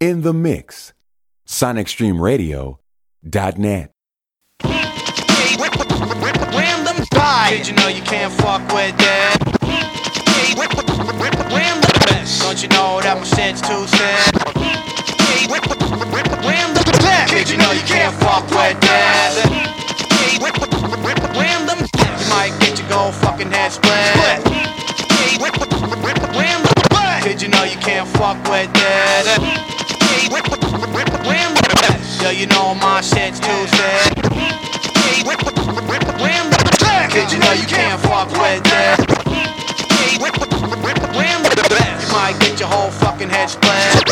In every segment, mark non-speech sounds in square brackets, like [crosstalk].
in the mix. SonicStreamRadio.net. Random fire. Did you know you can't fuck with that? Random best. Don't you know that my shit's too sad? Random best. Did you know you can't fuck with that? Random best. You might get your gold fucking head split. Random best. Did you know you can't fuck with that? Yo, you know my shit's too Tuesday. Cause you know you can't fuck with that. You might get your whole fucking head splashed.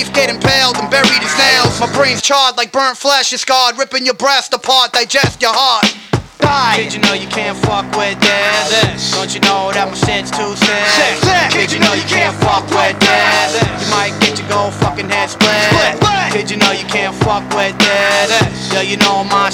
leaf dead impaled and buried as nails. My brain's charred like burnt flesh is scarred, ripping your breast apart, digest your heart. Die. You know you can't fuck with this. Don't you know that my shit's too sick? Did you know you can't fuck with this. You might get your gold fucking head split. Did you know you can't fuck with this. Yeah, you know my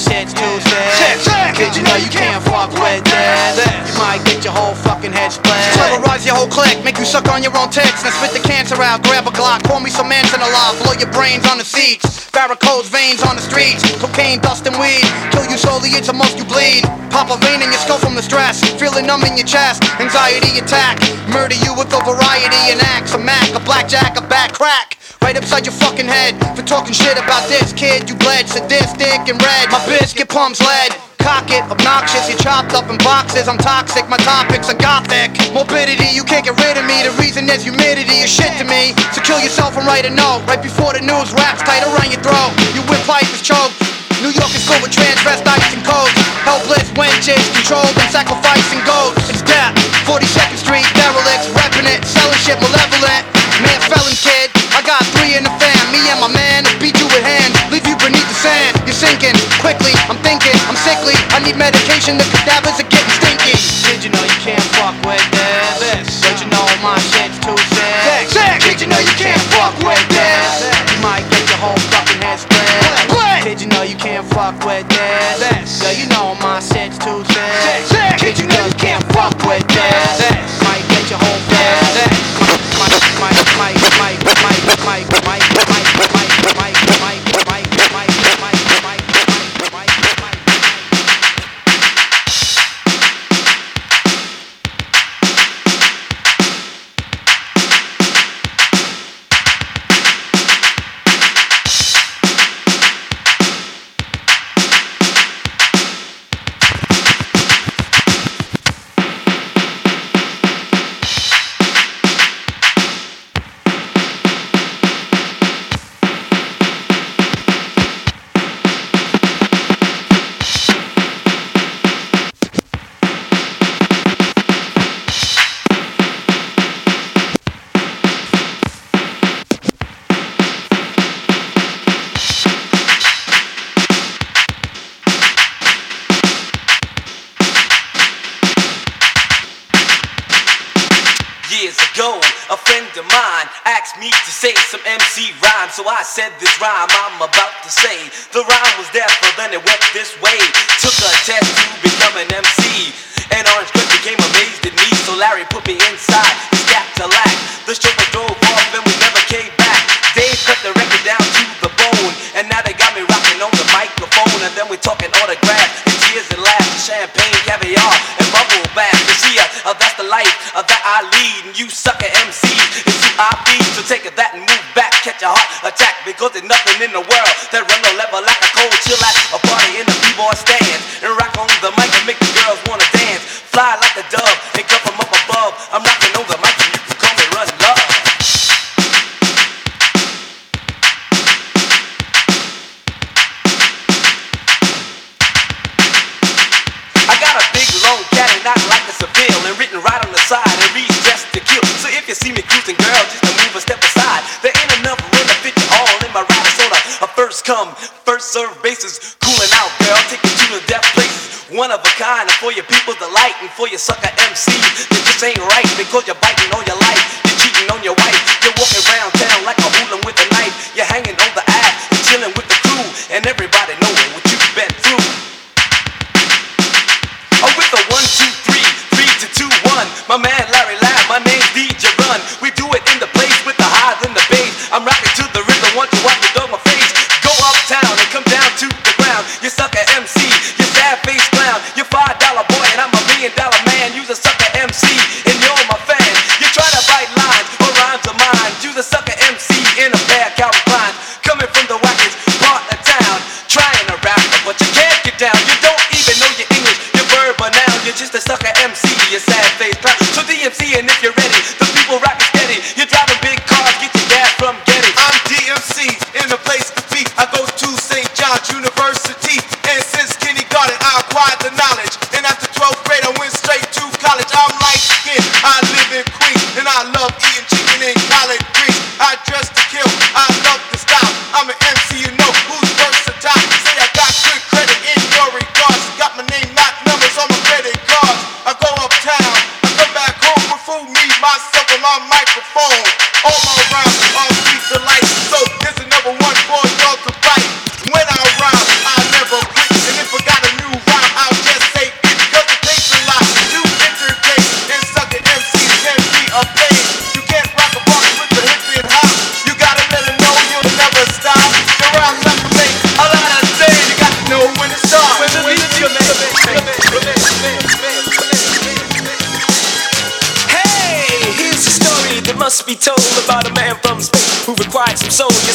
suck on your own tits. Now spit the cancer out, grab a Glock, pour me some Manson blow your brains on the seats. Varicose veins on the streets, cocaine, dust, and weed. Kill you slowly, it's the most you bleed. Pop a vein in your skull from the stress, feeling numb in your chest. Anxiety attack, murder you with a variety and acts. A Mac, a blackjack, a back crack. Right upside your fucking head for talking shit about this kid. You bled, sadistic and red. My biscuit pumps lead. Cock it, obnoxious, you chopped up in boxes. I'm toxic, my topics are gothic. Morbidity, you can't get rid of me. The reason is humidity is shit to me. So kill yourself and write a note. Right before the news wraps tight around your throat. Your windpipe is choked. New York is full with transvestites and codes. Helpless wenches, controlled and sacrificing goats. It's death. 42nd Street, derelicts, repping it, selling shit malevolent. Need. The cadavers are getting stinky. Did you know you can't fuck with this? Don't you know my shit's too sick? Sick. Did you know you can't fuck with this? You might get your whole fucking head. Split. Did you know you can't fuck with this? First come, first serve basis, cooling out, girl, taking you to the death places. One of a kind, and for your people's delight, and for your sucker MCs, that just ain't right because you're biting on your life, you're cheating on your wife, you're walking around town like a hooligan with a knife, you're hanging on the ass, chilling with the crew, and everybody AFC and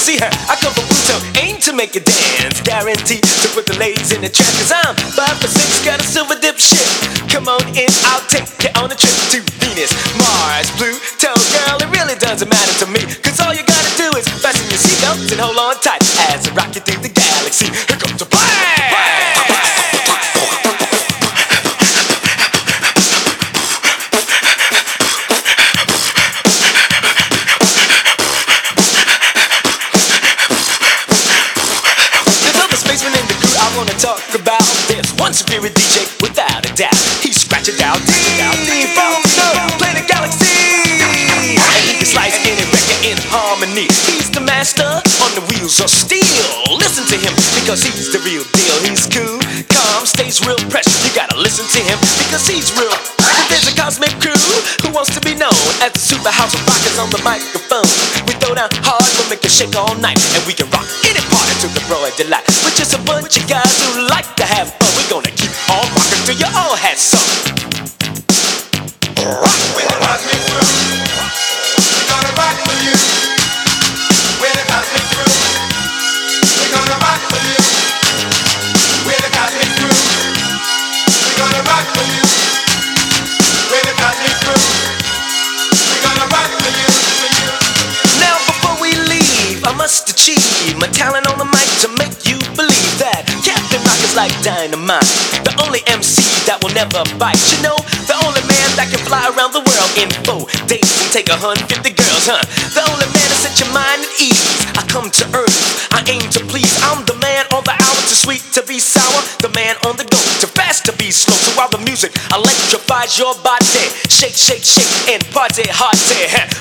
See her, I come from Pluto, aim to make you dance. Guaranteed to put the ladies in the trance. Cause I'm stays real precious. You gotta listen to him because he's real. And there's a cosmic crew who wants to be known as the super house of rockers on the microphone. We throw down hard, we'll make you shake all night, and we can rock any party to the broad delight. We're just a bunch of guys who like to have fun. We're gonna keep on rocking till you all had some. Rock dynamite. The only MC that will never bite. You know, the only man that can fly around the world in four days and take a hundred fifty girls, huh? The only man to set your mind at ease. I come to earth, I aim to please. I'm the man on the hour, too sweet to be sour. The man on the go, too fast to be slow. So while the music electrifies your body, shake, shake, shake, and party hard.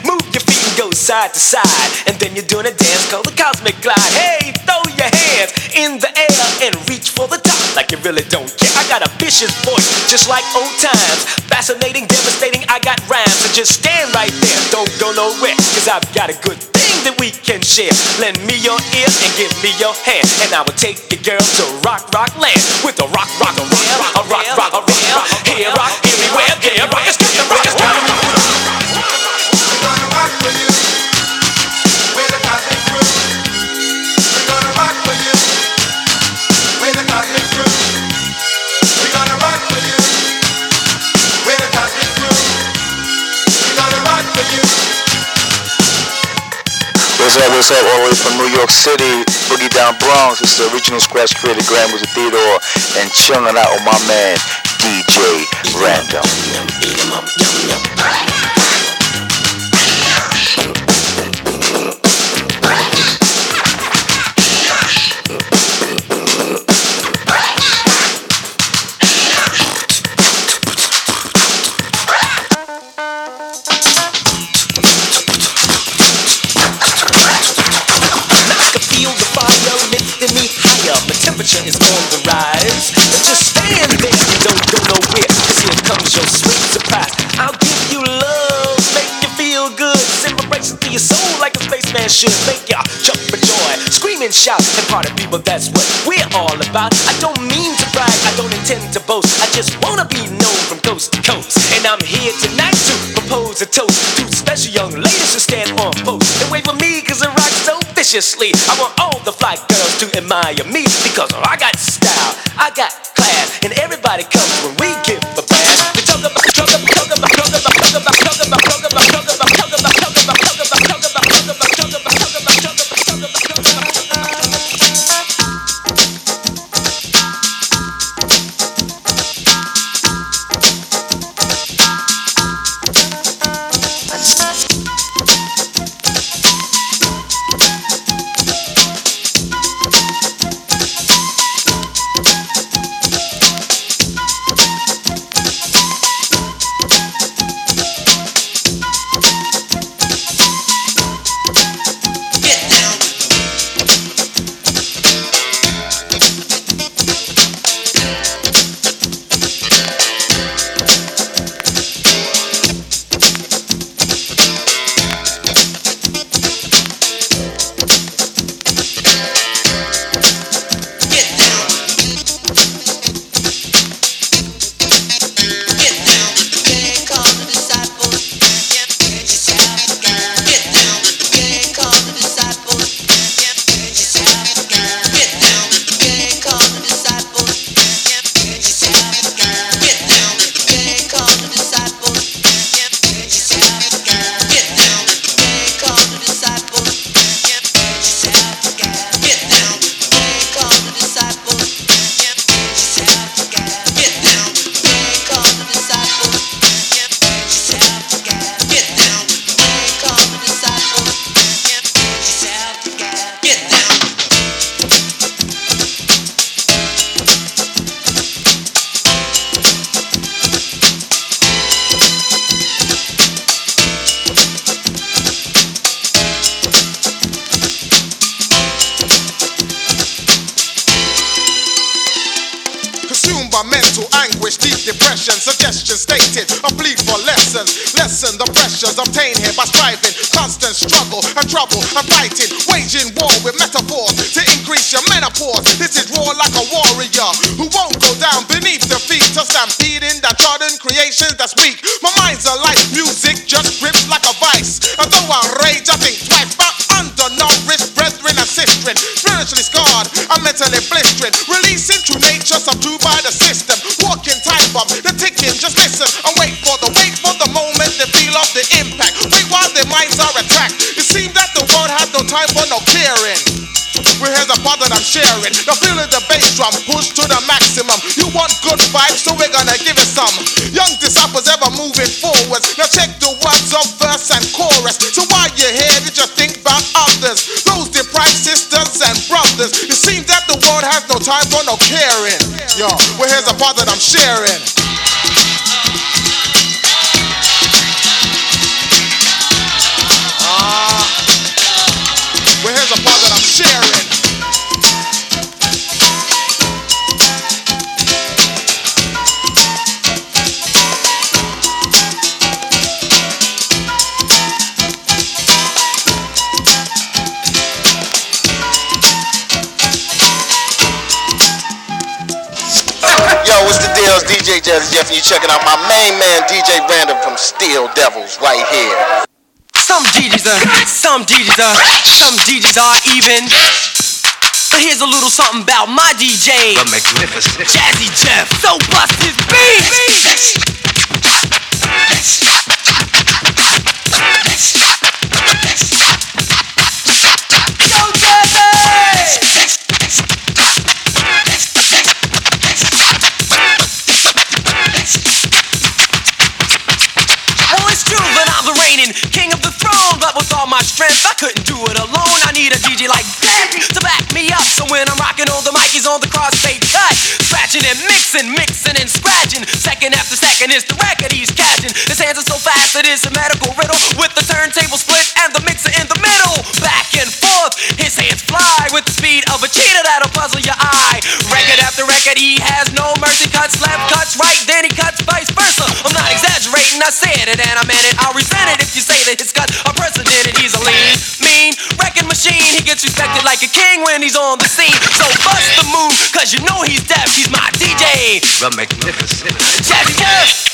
Move your feet and go side to side, and then you're doing a dance called the Cosmic Glide. Hey, throw your hands in the air and reach for the top like you really don't care. I got a vicious voice, just like old times. Fascinating, devastating, I got rhymes. So just stand right there, don't go nowhere, cause I've got a good thing that we can share. Lend me your ear and give me your hand, and I will take your girl to rock, rock land with a rock, rock, a rock, rock, a rock, rock, a rock, rock, here, rock, everywhere, there, rock, it's the rock, it's We're What's up, what's up? All the way from New York City, Boogie Down Bronx. It's the original Scratch Creator Grand Wizzard Theodore and chilling out with my man, DJ Random. I is on the rise. But just stand there you don't go nowhere. Cause here comes your sweet surprise. I'll give you love, make you feel good. Send vibrations to your soul like a spaceman should. Make you jump for joy, scream and shout. And party people, that's what we're all about. I don't mean to brag, I don't intend to boast. I just wanna be known from coast to coast. And I'm here tonight to propose a toast to special young ladies who stand on post viciously. I want all the fly girls to admire me because I got style, I got class, and everybody comes when we give a bash. We talk about, talk about, talk about, talk about, talk about, talk about, caring. Well, here's a part that I'm sharing. The feeling the bass drum pushed to the maximum. You want good vibes, so we're gonna give it some. Young disciples ever moving forwards. Now check the words of verse and chorus. So while you're here, did you think about others? Those deprived sisters and brothers. It seems that the world has no time for no caring. Yo, well, here's a part that I'm sharing. DJ Jazzy Jeff, and you checking out my main man, DJ Random from Steel Devils, right here. Some DJs are, some DJs are, some DJs are even. But here's a little something about my DJ. The magnificent Jazzy Jeff. So bust his beat. Yo, Jazzy! Reigning king of the throne, but with all my strength, I couldn't do it alone. I need a DJ like that to back me up. So when I'm rocking on the mic, he's on the crossfade cut, scratching and mixing, mixing and scratching. Second after second is the record he's catching. His hands are so fast that it's a medical riddle with the turntable split and the mixer in the middle. Back and forth, his hands fly with the speed of a cheetah that'll puzzle your eye. Record after record, he has no mercy. Cuts left, cuts right, then he cuts vice versa. Exaggerating, I said it and I meant it. I'll resent it if you say that his cuts are precedented. He's a lean, mean, wrecking machine. He gets respected like a king when he's on the scene. So bust the move, cause you know he's deaf. He's my DJ. The magnificent Jazzy Jeff.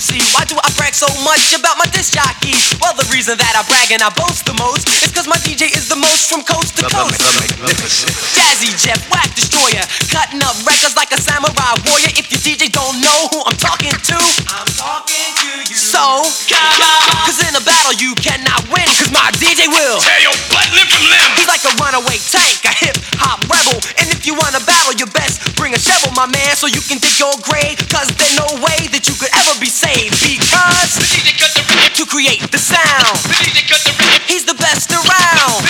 MC, why do I brag so much about my disc jockey? Well, the reason that I brag and I boast the most is cause my DJ is the most from coast to coast. Jazzy Jeff, whack destroyer, cutting up records like a samurai warrior. If your DJ don't know who I'm talking to, I'm talking to you. So, cause in a battle you cannot win, cause my DJ will. Tear your butt limb from limb. He's like a runaway tank, a hip hop rebel. And if you wanna battle, you best bring a shovel, my man, so you can dig your grave. Cause there's no way that you could ever be saved. Because to create the sound, he's the best around.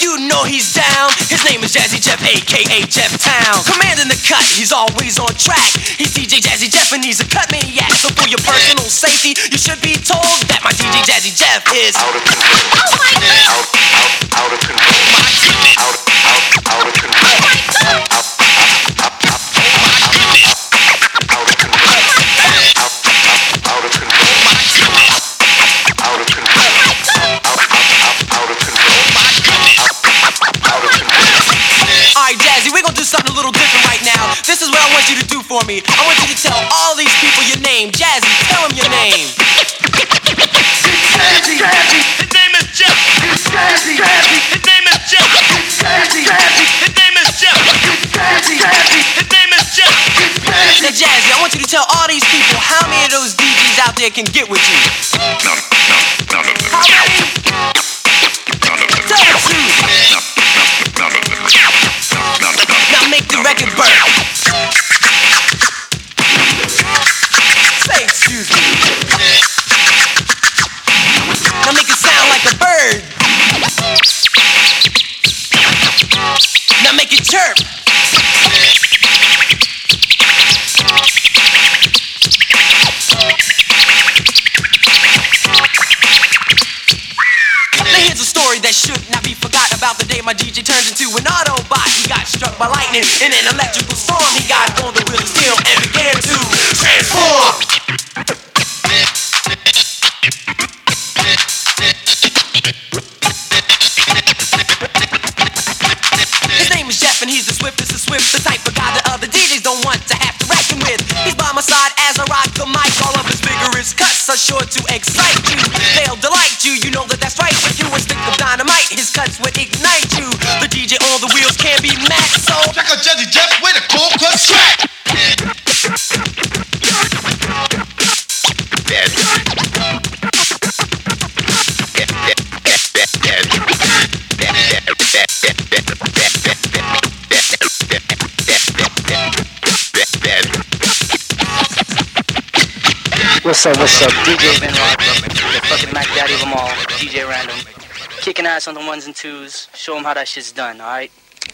You know he's down. His name is Jazzy Jeff, aka Jeff Town. Commanding the cut, he's always on track. He's DJ Jazzy Jeff and he's a cut maniac. So for your personal safety, you should be told that my DJ Jazzy Jeff is Out of control. Oh my god! Out, out, out of control. My Out, out, out for me. I want you to tell all these people your name. Jazzy, tell them your name. His name is Jeff. His name is Jeff. His name is Jeff. His name is Jeff. Now, Jazzy, I want you to tell all these people how many of those DJs out there can get with you. Chirp. Now here's a story that should not be forgot about the day my DJ turned into an Autobot. He got struck by lightning in an electrical storm. He got on the wheel of steel and began to transform. Side as I rock the mic. All of his vigorous cuts are sure to excite you. They'll delight you, you know that that's right. If you a stick of dynamite, his cuts would ignite you. The DJ on the wheels can't be mad, so Check out Jazzy Jeff with a cold cut track. What's up, what's up? DJ Van Rock, the fucking Mac Daddy of them all, DJ Random. Kicking ass on the ones and twos, show them how that shit's done, alright?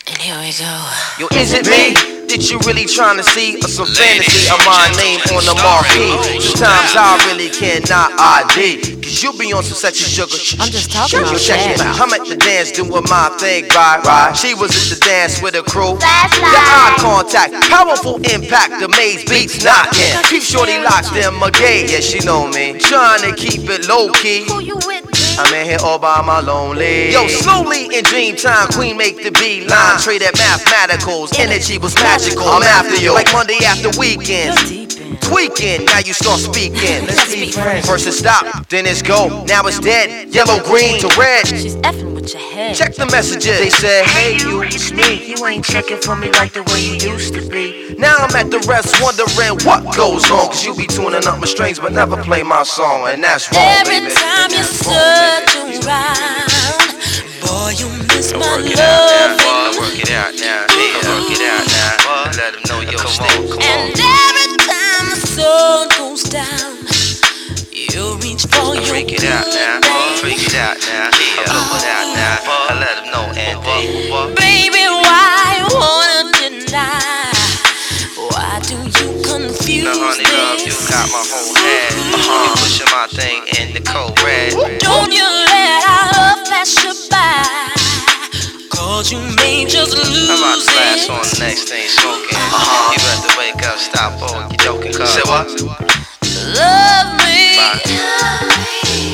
And here we go. Yo, is it me that you really trying to see? Or some fantasy of my name on the marquee? Sometimes I really cannot ID. Cause you be on some sexy sugar. I'm just talking about check it that. out. I'm at the dance doing my thing, right, right. She was at the dance with a crew. The eye contact, powerful impact, the maze beats knocking. Keep shorty locked in my gay, yeah, she know me. Trying to keep it low key. Who you with? I'm in here all by my lonely. Yo, slowly in dream time, Queen make the beat line. Traded mathematicals, energy was magical. I'm after you, like Monday after weekend. Tweaking, now you start speaking. Let's be friends. First it stop, then it's go. Now it's dead. Yellow, green to red. She's effing with your head. Check the messages. They said, Hey, you, it's me. You ain't checking for me like the way you used to be. Now I'm at the rest wondering what goes on. Cause you be tuning up my strings, but never play my song. And that's wrong. Every baby. time you That's wrong, baby. around, boy, you miss my Work it out now, boy. love. Work it out now. Yeah, work it out now. Let them know your stick. Come And on. every time the sun goes down, you reach for your Freak it out now. Freak it out now. Yeah, it out now. I let them know and they. Baby, why you wanna deny? Why do you confuse Now, honey, love, you got my whole head. Uh-huh. You pushing my thing in cold red. Don't you let our love pass you by. Cause you may just lose I'm about to blast it. on the next thing smoking. Uh-huh. You better wake up, stop, oh, you joking, cuz. Say what? Love me. Bye.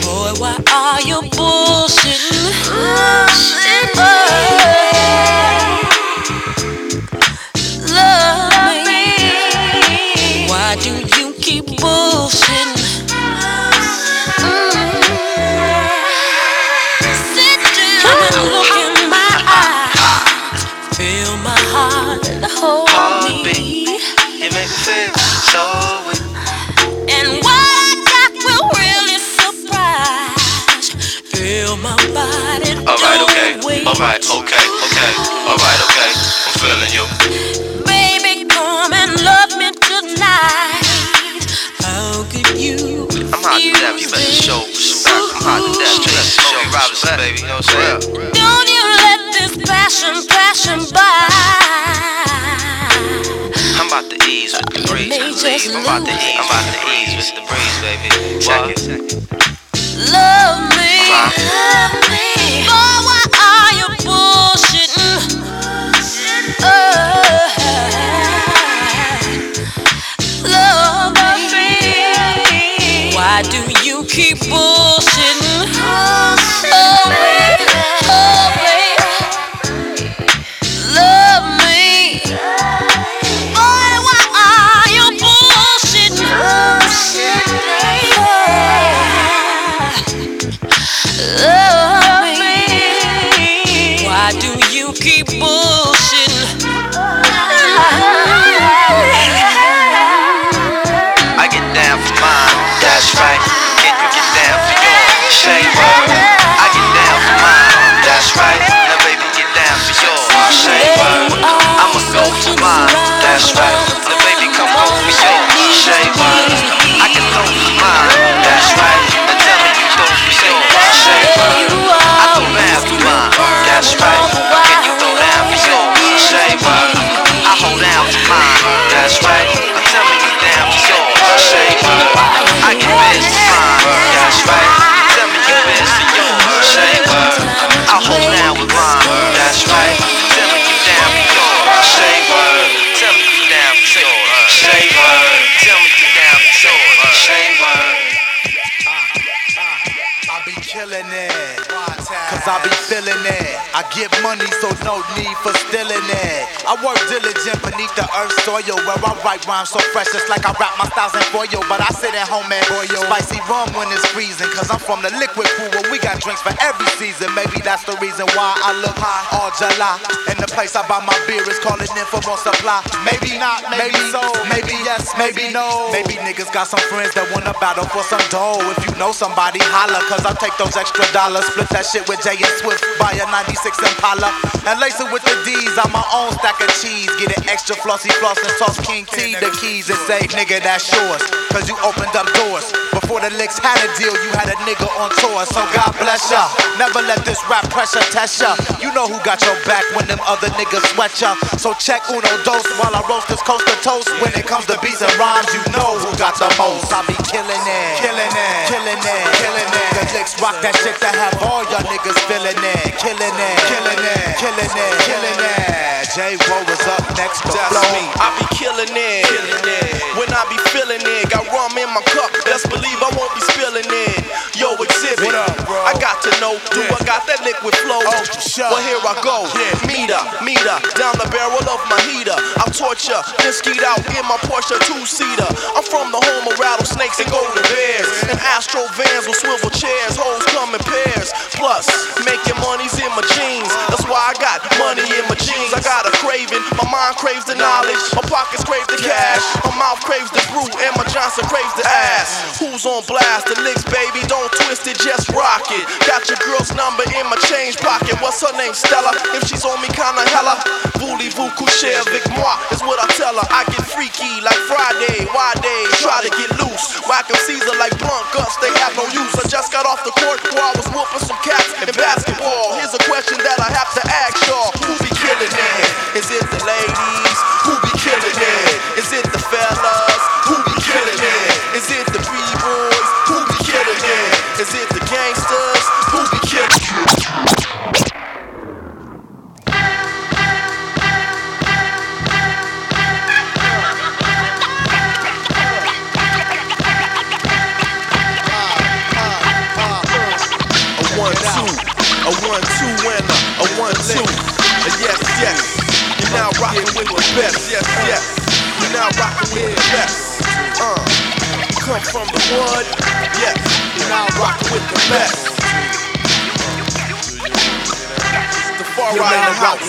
Boy, why are you bullshitting? Love Alright, okay. Alright, okay, okay. Alright, okay. I'm feeling you. Baby, come and love me tonight. How could you? I'm hot to death, you better show respect. I'm hot to death, you better show Robinson, baby, you know what I'm saying? Don't you let this passion, passion by. I'm about to ease with the breeze, I just believe. I'm about to ease, I'm about to ease with the breeze, baby. Check it. Love me. Love me. Boy, why are you bullshitting? Oh, love me. Why do you keep bullshitting? Oh, baby. Oh, I be feeling it. I get money, so no need for stealing it. I work diligent beneath the earth soil where I write rhymes so fresh, it's like I wrap my styles in foil. But I sit at home and boil spicy rum when it's freezing. Cause I'm from the liquid pool where we got drinks for every season. Maybe that's the reason why I look high all July. And the place I buy my beer is calling in for more supply. Maybe not, maybe, so, maybe yes, maybe no. Maybe niggas got some friends that wanna battle for some dough. If you know somebody, holla, cause I take those extra dollars. Split that shit with Jay and Swift, buy a 96 Impala. And lace it with the D's, I'm my own stack of cheese. Get an extra flossy floss and toss King T the keys and say, nigga, that's yours. Cause you opened up doors. Before the Liks had a deal, you had a nigga on tour. So God bless ya. Never let this rap pressure test ya. You know who got your back when them other niggas sweat ya. So check uno dos while I roast this coast to toast. When it comes to beats and rhymes, you know who got the most. I be killing it, killing it, killing it, killing it. The Liks rock that shit to have all y'all niggas feeling it, killing it, killing it, killing it, killing it. J-Ro is up next, the That's me. I be killing it, killing it. When I be feeling it, got rum in my cup. Best believe I won't be spilling it. Yo, exhibit. What up, bro? I got to know, do I got that liquid flow? Oh, sure. Well, here I go. Yeah. Meter, meter, down the barrel of my heater. I torture, then skeet out in my Porsche two-seater. I'm from the home of rattlesnakes and golden bears. And Astro vans with swivel chairs. Hoes come in pairs. Plus, making money's in my jeans. That's why I got money in my jeans. I got a craving. My mind craves the knowledge. My pockets crave the cash. My mouth craves the brew. And my Johnson craves the ass. Who's on blast? The Liks, baby. Don't twist it, just rock it. Got your girl's number in my change pocket. What's her name? Stella. If she's on me, kinda hella. Voulez-vous coucher avec moi? Is what I tell her. I get freaky like Friday. Why they try to get loose? Whack 'em Caesar like blunt guts. They have no use. I just got off the court where I was whooping some cats in basketball. Here's a question that I have to ask y'all. Be killing it? Is it the ladies? Who be killing it? Is it the fellas? Who be killing it? Is it the b-boys? Who be killing it? Is it the gangsters? Yes. You're now rocking with the best, yes yes. You're now rocking with the best. Uh, come from the wood, yes. You're now rocking with the best. Far right in the house.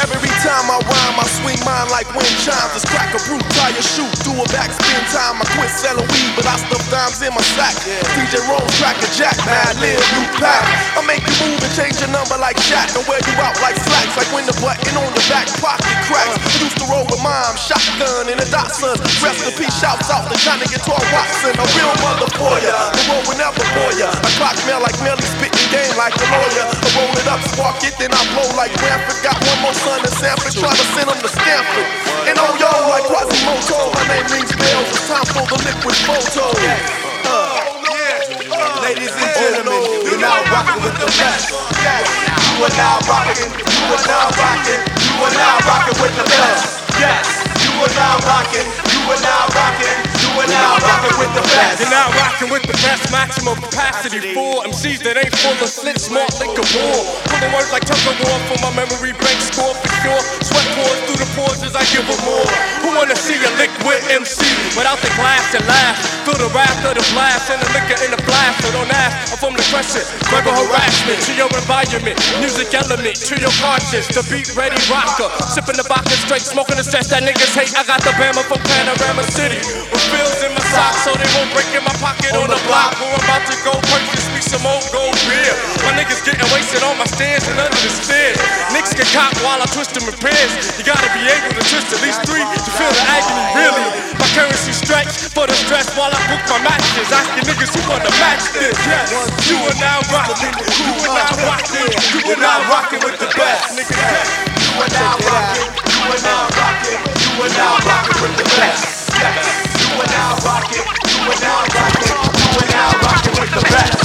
Every time I rhyme, I swing mine like wind chimes. Just crack a root, tie a shoot, do a backspin time. I quit selling weed, but I stuff dimes in my sack. DJ Rome, crack a jack, mad live, new pack. I make you move and change your number like Shaq and wear you out like slacks, like when the button on the back pocket cracks. I used to roll with mom, shotgun in a Datsun. Recipe shouts out to Johnny Guitar Watson, a real mother for ya. The road will never bore ya. I clock mail like Melly, spitting game like a lawyer. I roll it up, spark it, then I blow like Ranford. Got one more son in Sanford, try to send him to Stanford. And oh yo, like Quasimodo, my name rings bells. It's time for the liquid photo. Uh, Ladies and uh, gentlemen, oh, you're now rocking with the best. You are now rocking, you are now rocking, you are now rocking with the best. Yes, you are now rocking, you are now rocking, you are now rocking with the best. You're now rocking with the best maximum capacity for MCs that ain't full of slit, smart liquor war. Pulling words like tug of war for my memory bank score for sure. Sweat pours through the pores as I give them more. Who wanna see a liquid MC without the glass and laugh? Feel the wrath of the blast and the liquor in the blast. So don't ask, I'm from the crescent. Verbal harassment to your environment, music element to your conscience. The beat ready rocker, sipping the vodka straight, smoking the stress that niggas hate. I got the Bama from Panorama City. In my socks so they won't break in my pocket on the block. Where I'm about to go purchase me some old gold beer. My niggas getting wasted on my stands and under the stairs. Nicks get cocked while I twist them in pairs. You gotta be able to twist at least three to feel the agony, really. My currency stretch for the stress while I book my matches. Asking niggas who wanna match this. Yes, you are now rocking. You are now rocking. You are now rocking with the best. Nigga, You are now rocking, you are now rocking, you are now rocking with the best. Yes, you are now rocking, you are now rocking, you are now rocking with the best.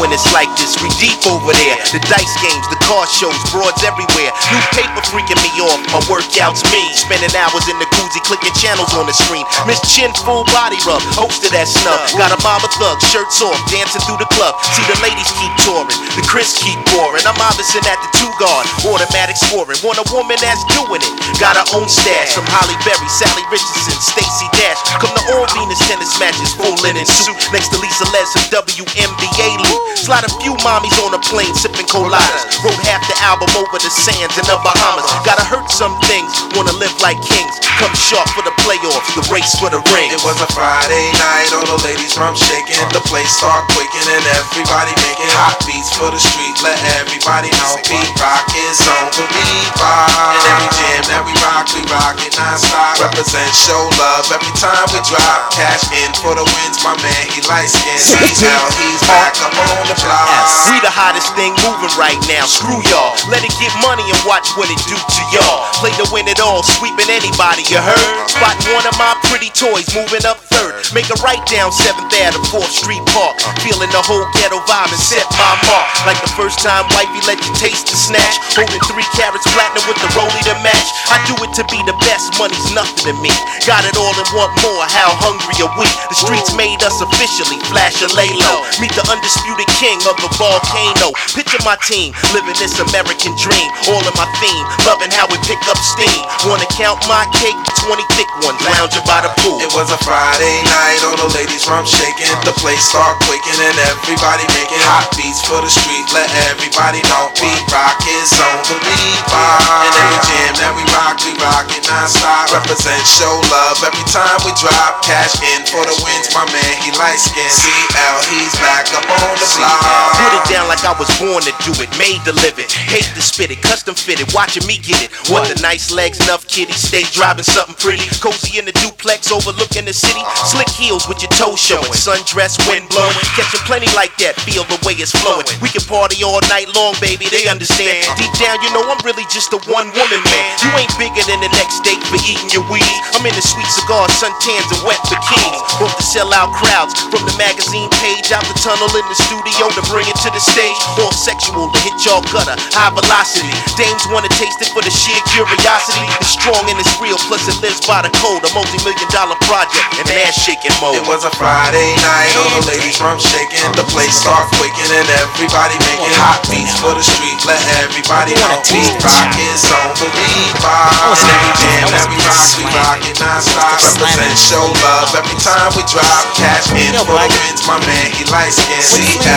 When it's like this, we deep over there. The dice games, the car shows, broads everywhere. New paper freaking me off, my workout's me. Spending hours in the koozie, clicking channels on the screen. Miss Chin, full body rub, hosted that snub. Got a mama thug, shirts off, dancing through the club. See the ladies keep touring, the Chris keep pouring. I'm Iverson at the two guard, automatic scoring. Want a woman that's doing it, got her own stash. From Halle Berry, Salli Richardson, Stacy Dash. Come to all Venus tennis matches, full linen suit. Next to Lisa Les, WNBA loot. Slide a few mommies on a plane, sipping coladas. Wrote half the album over the sands in the Bahamas. Gotta hurt some things, wanna live like kings. Come sharp for the playoffs, the race for the ring. It was a Friday night, all the ladies from shaking. The place start quaking and everybody making hot beats for the street. Let everybody know Pete Rock is on the revive. And every jam that we rock, we rock it non-stop. Represent, show love every time we drop. Cash in for the wins, my man, he light skin. See he's back up on the block. We the hottest thing moving right now. Screw y'all. Let it get money and watch what it do to y'all. Play to win it all, sweeping anybody, you heard? Spotting one of my pretty toys moving up third. Make a right down 7th Ave to 4th Street Park. Feeling the whole ghetto vibe and set my mark. Like the first time wifey let you taste the snatch. Holding three carats platinum with the rollie to match. I do it to be the best, money's nothing to me. Got it all and want more, how hungry are we? The streets made us officially, flash or lay low. Meet the undisputed king of the volcano. Picture my team, living this American dream. All in my theme, loving how we pick up steam. Wanna count my cake, 20 thick ones, lounging by the pool. It was a Friday night, all the ladies from shaking. The place start quaking and everybody making hot beats for the street. Let everybody know Pete Rock is on the revive. And every jam that we rock, we rock it non-stop. Represent, show love every time we drop. Cash in for the wins, my man, he light skin. CL, he's back up on the Put it down like I was born to do it, made to live it. Hate to spit it, custom fitted, watching me get it. Want the nice legs, enough kitty, stay driving something pretty. Cozy in the duplex, overlooking the city. Slick heels with your toes showing, sundress, wind blowing. Catching plenty like that, feel the way it's flowing. We can party all night long, baby, they understand. Deep down, you know I'm really just a one woman man. You ain't bigger than the next date for eating your weed. I'm in the sweet cigar, suntans, and wet bikinis. Hope to sell out crowds from the magazine page out the tunnel in the studio to bring it to the stage. All sexual to hit y'all gutter, high velocity. Dames wanna taste it for the sheer curiosity. It's strong and it's real, plus it lives by the code. A multi million dollar project in ass shaking mode. It was a Friday night, all the ladies from shaking. The place start quaking and everybody making hot beats for the street. Let everybody know Pete Rock is on the revive. And every jam that we rock, we rock it non-stop. Represent, show love every time we drop. Cash in for the wins, my man, he light skin.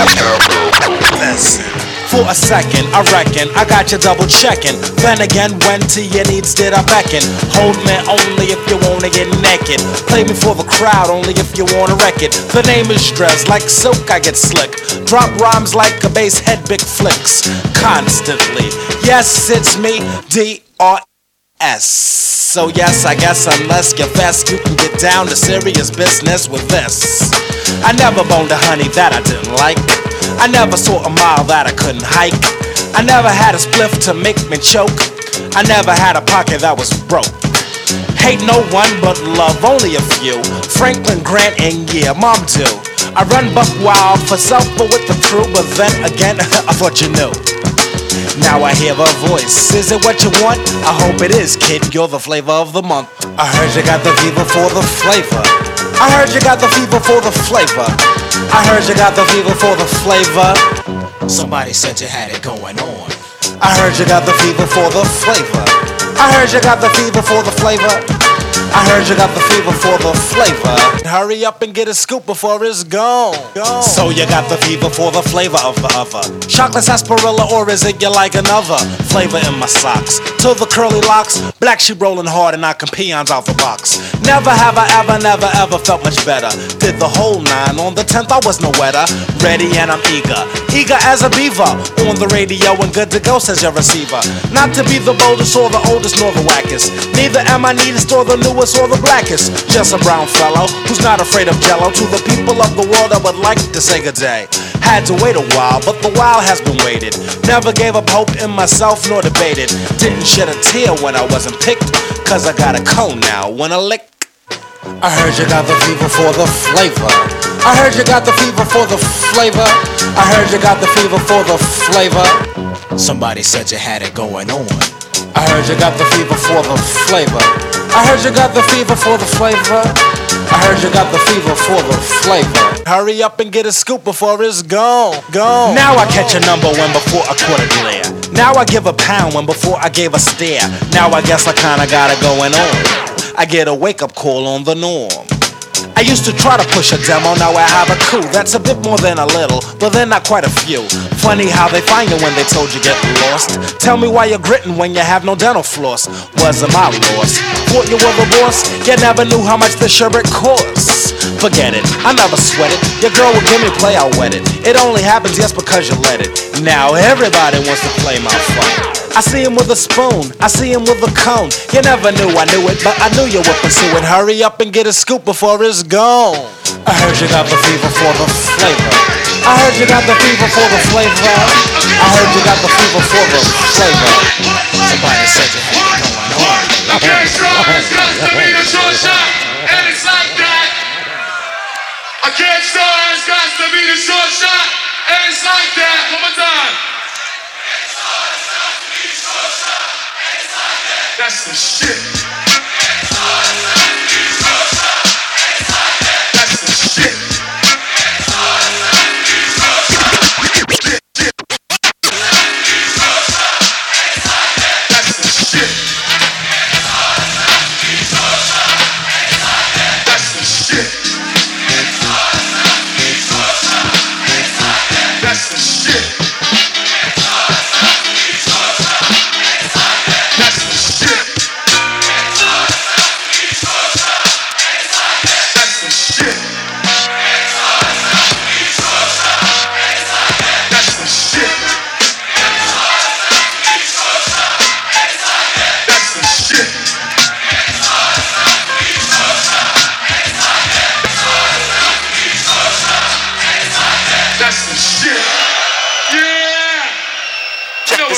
For a second, I reckon I got you double checking. Then again, when to your needs did I beckon? Hold me only if you wanna get naked. Play me for the crowd only if you wanna wreck it. The name is Dres, like silk I get slick. Drop rhymes like a bass head, big flicks. Constantly. Yes, it's me, D R S. So yes, I guess unless you're fast, you can get down to serious business with this. I never boned a honey that I didn't like. I never saw a mile that I couldn't hike. I never had a spliff to make me choke. I never had a pocket that was broke. Hate no one but love only a few. Franklin Grant and yeah, mom too. I run buck wild for self but with the crew, but then again, [laughs] I thought you knew. Now I hear a voice. Is it what you want? I hope it is, kid. You're the flavor of the month. I heard you got the fever for the flavor. I heard you got the fever for the flavor. I heard you got the fever for the flavor. Somebody said you had it going on. I heard you got the fever for the flavor. I heard you got the fever for the flavor. I heard you got the fever for the flavor. Hurry up and get a scoop before it's gone. So you got the fever for the flavor of the other. Chocolate sarsaparilla, or is it you like another flavor in my socks? To the curly locks, black sheep rolling hard and knocking peons out the box. Never have I ever, never ever felt much better. Did the whole nine on the tenth, I was no wetter. Ready and I'm eager, eager as a beaver. On the radio and good to go, says your receiver. Not to be the boldest or the oldest nor the wackest. Neither am I neatest or the newest or the blackest. Just a brown fellow who's not afraid of jello. To the people of the world, I would like to say good day. Had to wait a while, but the while has been waited. Never gave up hope in myself nor debated. Didn't shed a tear when I wasn't picked, cause I got a cone now when I lick. I heard you got the fever for the flavor. I heard you got the fever for the flavor. I heard you got the fever for the flavor. Somebody said you had it going on. I heard you got the fever for the flavor. I heard you got the fever for the flavor. I heard you got the fever for the flavor. Hurry up and get a scoop before it's gone. Gone. Now I catch a number one before I caught a quarter glare. Now I give a pound when before I gave a stare. Now I guess I kinda got it going on. I get a wake up call on the norm. I used to try to push a demo, now I have a coup. That's a bit more than a little, but they're not quite a few. Funny how they find you when they told you get lost. Tell me why you're gritting when you have no dental floss. Wasn't my loss. Thought you were the boss, you never knew how much the sherbet costs. Forget it, I never sweat it. Your girl will give me play, I'll wet it. It only happens just because you let it. Now everybody wants to play my phone. I see him with a spoon, I see him with a cone. You never knew I knew it, but I knew you would pursue it. Hurry up and get a scoop before it's gone. I heard you got the fever for the flavor. I heard you got the fever for the flavor. I heard you got the fever for the flavor. Somebody said you had it going on. Okay, so it's got to be the short shot, and it's like that. I can't start, it's got to be the short shot, and it's like that. One more time. That's the shit.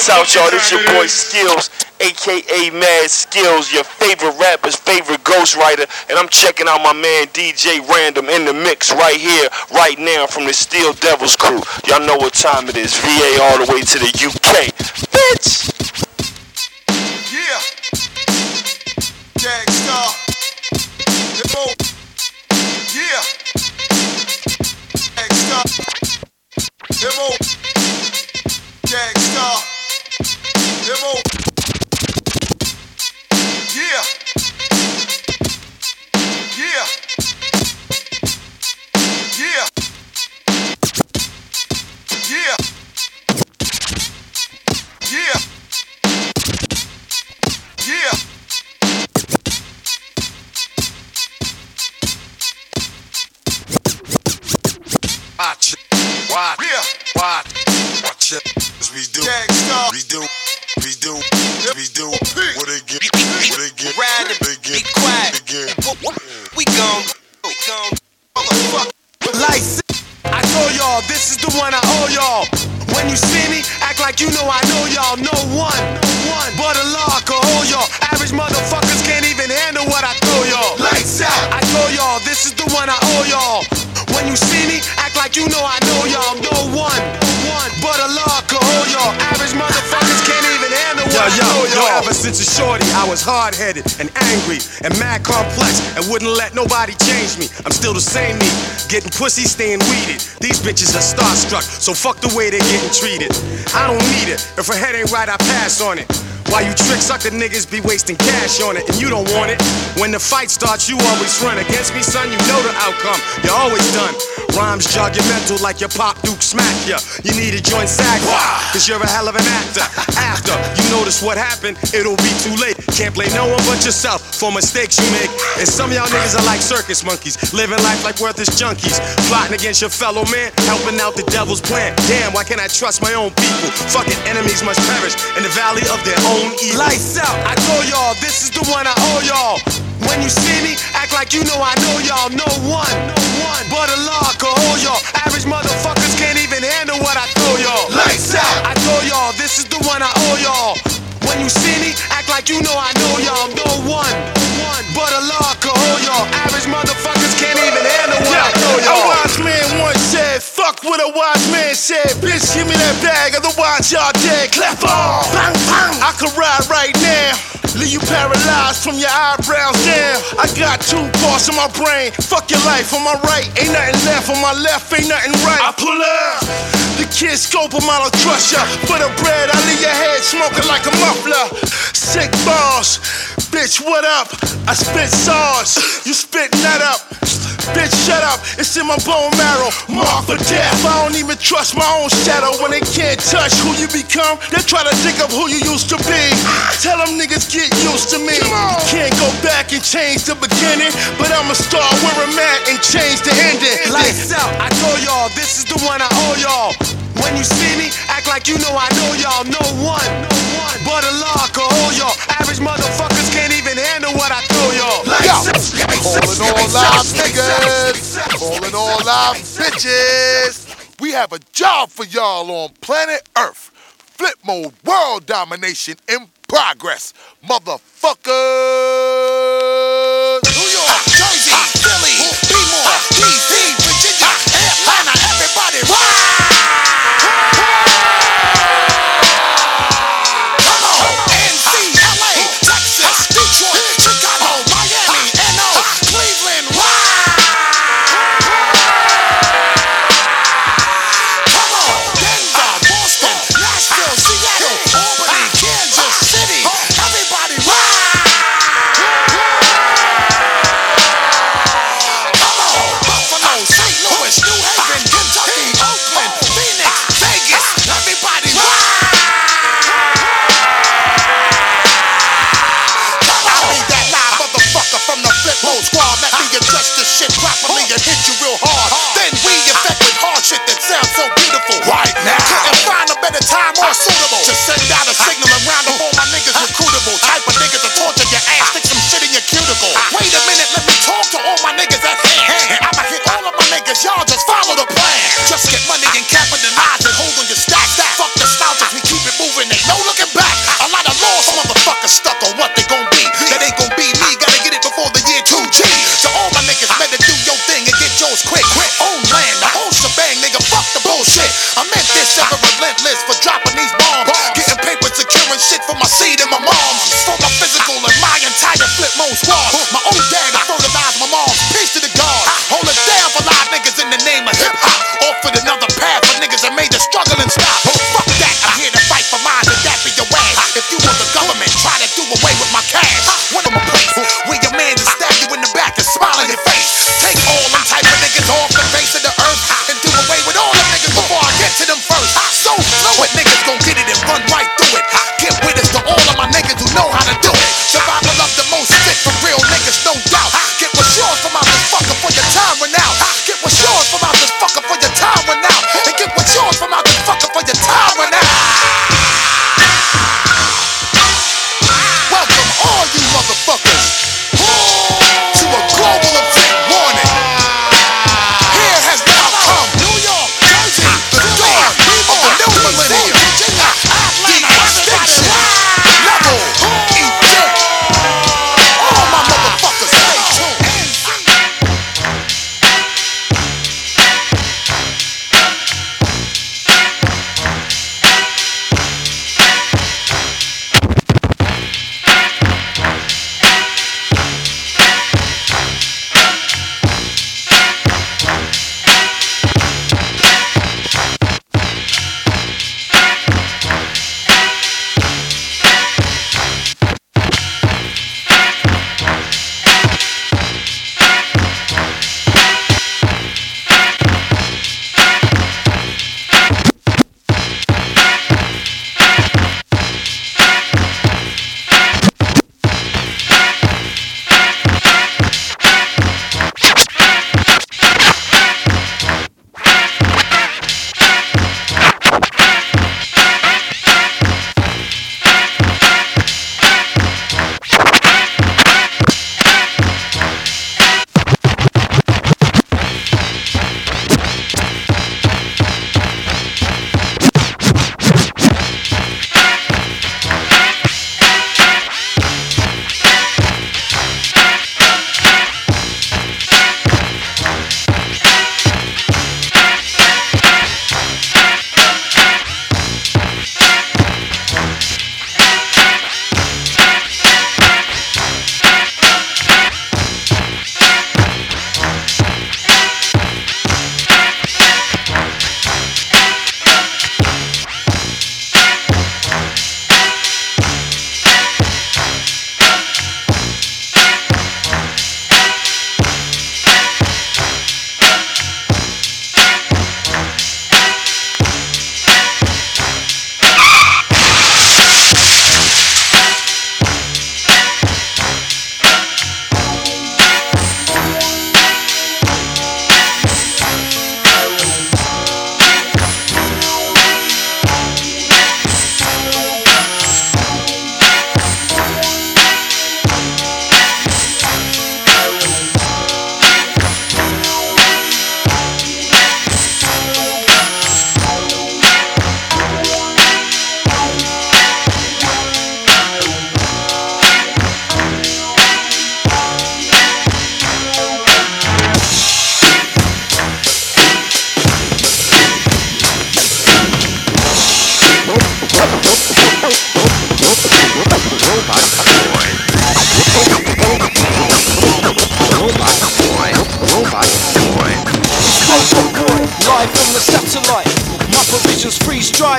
Out, y'all. This your boy Skills, aka Mad Skills, your favorite rapper's favorite ghostwriter, and I'm checking out my man DJ Random in the mix right here, right now from the Steel Devils crew. Y'all know what time it is. VA all the way to the UK. Bitch! Yeah. Gangstar. Yeah. Nobody change me. I'm still the same me, getting pussy, staying weeded. These bitches are starstruck, so fuck the way they're getting treated. I don't need it. If her head ain't right, I pass on it. Why you trick sucker niggas be wasting cash on it and you don't want it? When the fight starts, you always run against me, son. You know the outcome. You're always done. Rhymes jog your mental like your pop Duke smack ya. You need a joint sack, cause you're a hell of an actor. After you notice what happened, it'll be too late. Can't blame no one but yourself for mistakes you make. And some of y'all niggas are like circus monkeys, living life like worthless junkies. Plotting against your fellow man, helping out the devil's plan. Damn, why can't I trust my own people? Fucking enemies must perish in the valley of their own evil. Lights out. I told y'all, this is the one I owe y'all. When you see me, act like you know I know y'all. No one, no one but a locker. can y'all. Average motherfuckers can't even handle what I throw y'all. Lights out. I told y'all this is the one I owe y'all. When you see me, act like you know I know y'all. No one, one but a locker. can y'all. Average motherfuckers can't even handle what yeah. I throw y'all. A wise man once said, "Fuck what a wise man said." Bitch, give me that bag, otherwise y'all dead. Clap on, bang bang. I can ride right now. Leave you paralyzed from your eyebrows down. I got two parts in my brain. Fuck your life on my right. Ain't nothing left on my left. Ain't nothing right. I pull up. The kids scope them, I don't trust ya. For the bread, I leave your head smoking like a muffler. Sick balls. Bitch, what up? I spit sauce. You spit that up. Bitch, shut up, it's in my bone marrow. Mark for death. I don't even trust my own shadow when they can't touch who you become. They try to dig up who you used to be. Tell them niggas get used to me. You can't go back and change the beginning, but I'ma start where I'm at and change the ending. Lights out, I told y'all, this is the one I owe y'all. When you see me, act like you know I know y'all. No one, no one but a locker, all hold y'all. Average motherfuckers can't even handle what I. Th- Calling all live niggas. Calling all live bitches. We have a job for y'all on planet Earth. Flip mode world domination in progress. Motherfuckers. New York, Jersey, Philly, Baltimore.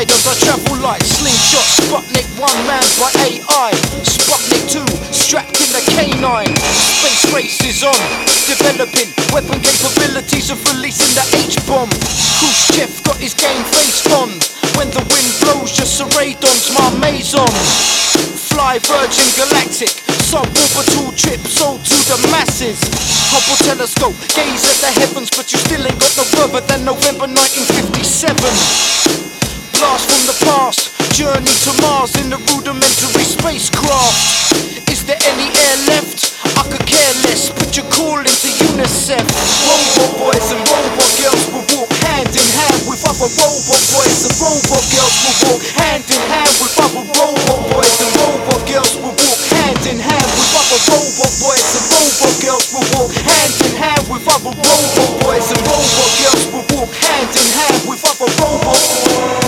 As I travel light. Slingshot, Sputnik 1 man by AI. Sputnik 2, strapped in the canine. Space race is on, developing weapon capabilities of releasing the H bomb. Khrushchev got his game face on. When the wind blows, just Seradon's my maison. Fly Virgin Galactic, suborbital trip sold to the masses. Hubble telescope, gaze at the heavens, but you still ain't got no further than November 1957. Blast from the past, journey to Mars in the rudimentary spacecraft. Is there any air left? I could care less. Put your call into UNICEF. Robot boys and robot girls will walk hand in hand with other robot boys and robot girls will walk hand in hand with other robot boys and robot girls will walk hand in hand with other robot boys and robot girls will walk hand in hand with other robot boys and robot girls will walk hand in hand with other robot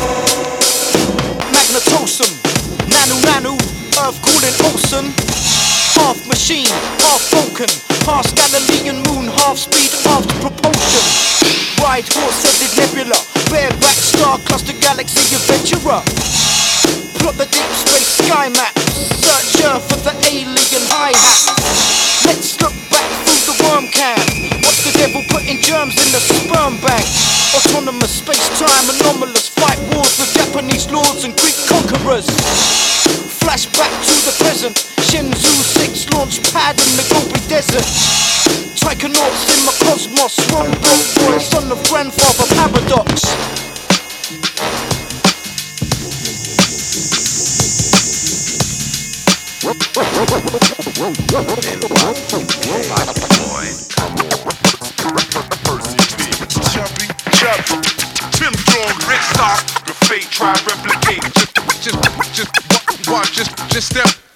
Magnetosum, Nanu Nanu, Earth calling Olsen. Half machine, half Vulcan, half Galilean moon, half speed, half propulsion. Ride horse-headed nebula, bareback star cluster galaxy adventurer. Plot the deep space sky map, search Earth for the alien hi-hat. Let's look back through the worm can. Devil putting germs in the sperm bank. Autonomous space-time anomalous fight wars with Japanese lords and Greek conquerors. Flashback to the present. Shenzhou 6 launch pad in the Gobi Desert. Taikonauts in my cosmos. Robot boy, son of grandfather paradox. Chubby, chubby. Tim Dog, Rick Stock, the fate try replicate. Just, just, just, just, just step.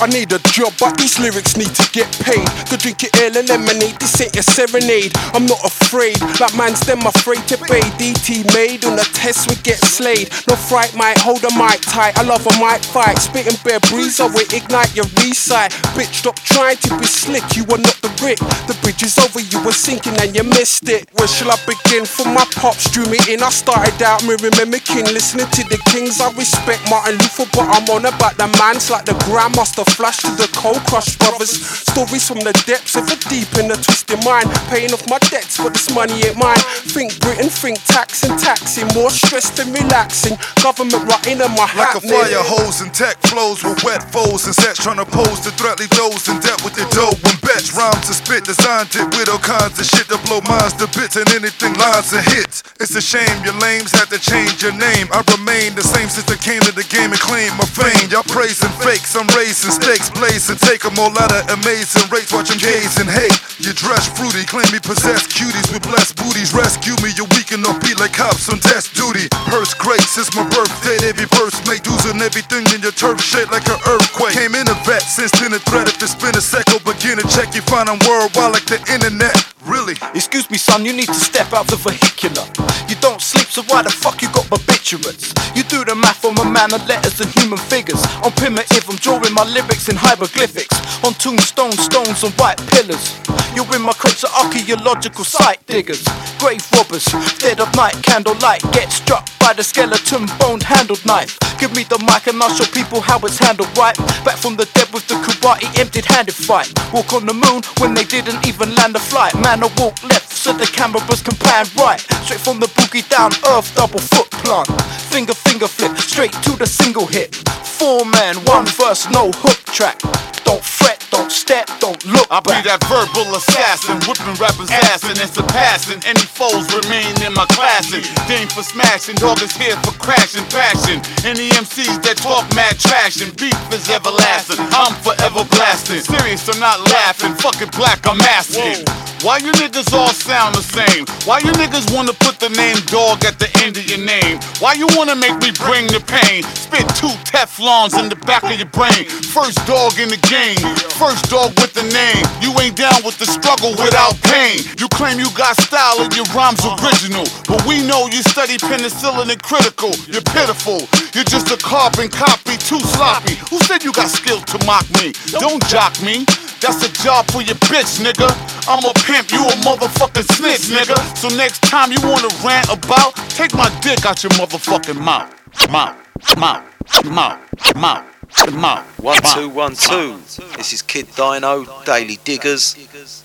I need a job, but these lyrics need to get paid. Go drink your ale and lemonade, this ain't your serenade. I'm not afraid, like man's them afraid to pay. DT made on the test, we get slayed. No fright, might hold a mic tight. I love a mic fight, spitting bare breeze, I will ignite your recite. Bitch, stop trying to be slick, you are not the Rick. The bridge is over, you were sinking and you missed it. Where shall I begin? From my pops drew me in. I started out mirror mimicking, listening to the kings. I respect Martin Luther, but I'm on about the man's like the grandmaster flash to the cold crush brothers. Stories from the depths of a deep in a twisted mind. Paying off my debts, but this money ain't mine. Think Britain, think tax and taxing. More stress than relaxing. Government right in my Like hat. a fire hose and tech flows with wet foes and sets trying to pose to threat leave those in debt with the dough. When bets rhymes to spit, designed it with all kinds of shit to blow minds to bits and anything lines and hits. It's a shame your lames had to change your name. I remain the same since I came to the game and claim my fame. Y'all praising fakes, I'm raising stakes, blazing, take 'em all out of amazing rates. Watch 'em gaze and hate. You dress fruity, claim me possess cuties with blessed booties. Rescue me, you're weak enough, be like cops on desk duty. Purse grace, it's my birthday, every verse make dues and everything in your turf shake like an earthquake. Came in a vet, since then a threat. If it's been a second, begin to check, you find I'm worldwide like the internet. Really? Excuse me, son, you need to step out the vehicular. You don't sleep, so why the fuck you got barbiturates? You do the math on my man of letters and human figures. On primitive, I'm drawing my lyrics in hieroglyphics. On tombstones, stones, and white pillars. You're in my crates of archaeological site diggers. Grave robbers, dead of night, candlelight. Get struck by the skeleton bone handled knife. Give me the mic and I'll show people how it's handled right. Back from the dead with the karate empty handed fight. Walk on the moon when they didn't even land a flight. Man, I walk left so the cameras can pan right. Straight from the boogie down earth, double foot plant. Finger, finger flip, straight to the single hit. Four man, one verse, no hook track. Don't fret, don't step, don't look I be back. that verbal assassin, whipping rappers' assing and surpassing any foes remain in my classing. Dame for smashing, dog is here for crashing, passion. Any MCs that talk mad trash and beef is everlasting. I'm forever blasting. Serious, I'm not laughing. Fucking black, I'm asking. Why you niggas all sound the same? Why you niggas wanna put the name dog at the end of your name? Why you wanna make me bring the pain? Spit two Teflons in the back of your brain. First dog in the game, first dog with the name. You ain't down with the struggle without pain. You claim you got style and your rhymes original, but we know you study penicillin and critical. You're pitiful. You're just a carbon copy, too sloppy. Who said you got skill to mock me? Don't jock me. That's a job for your bitch, nigga. I'm a pimp, you a motherfucking snitch, nigga. So next time you wanna rant about, take my dick out your motherfucking mouth. Mouth, mouth, mouth, mouth. Mouth. One two one two. This is Kid Dino, Daily Diggers,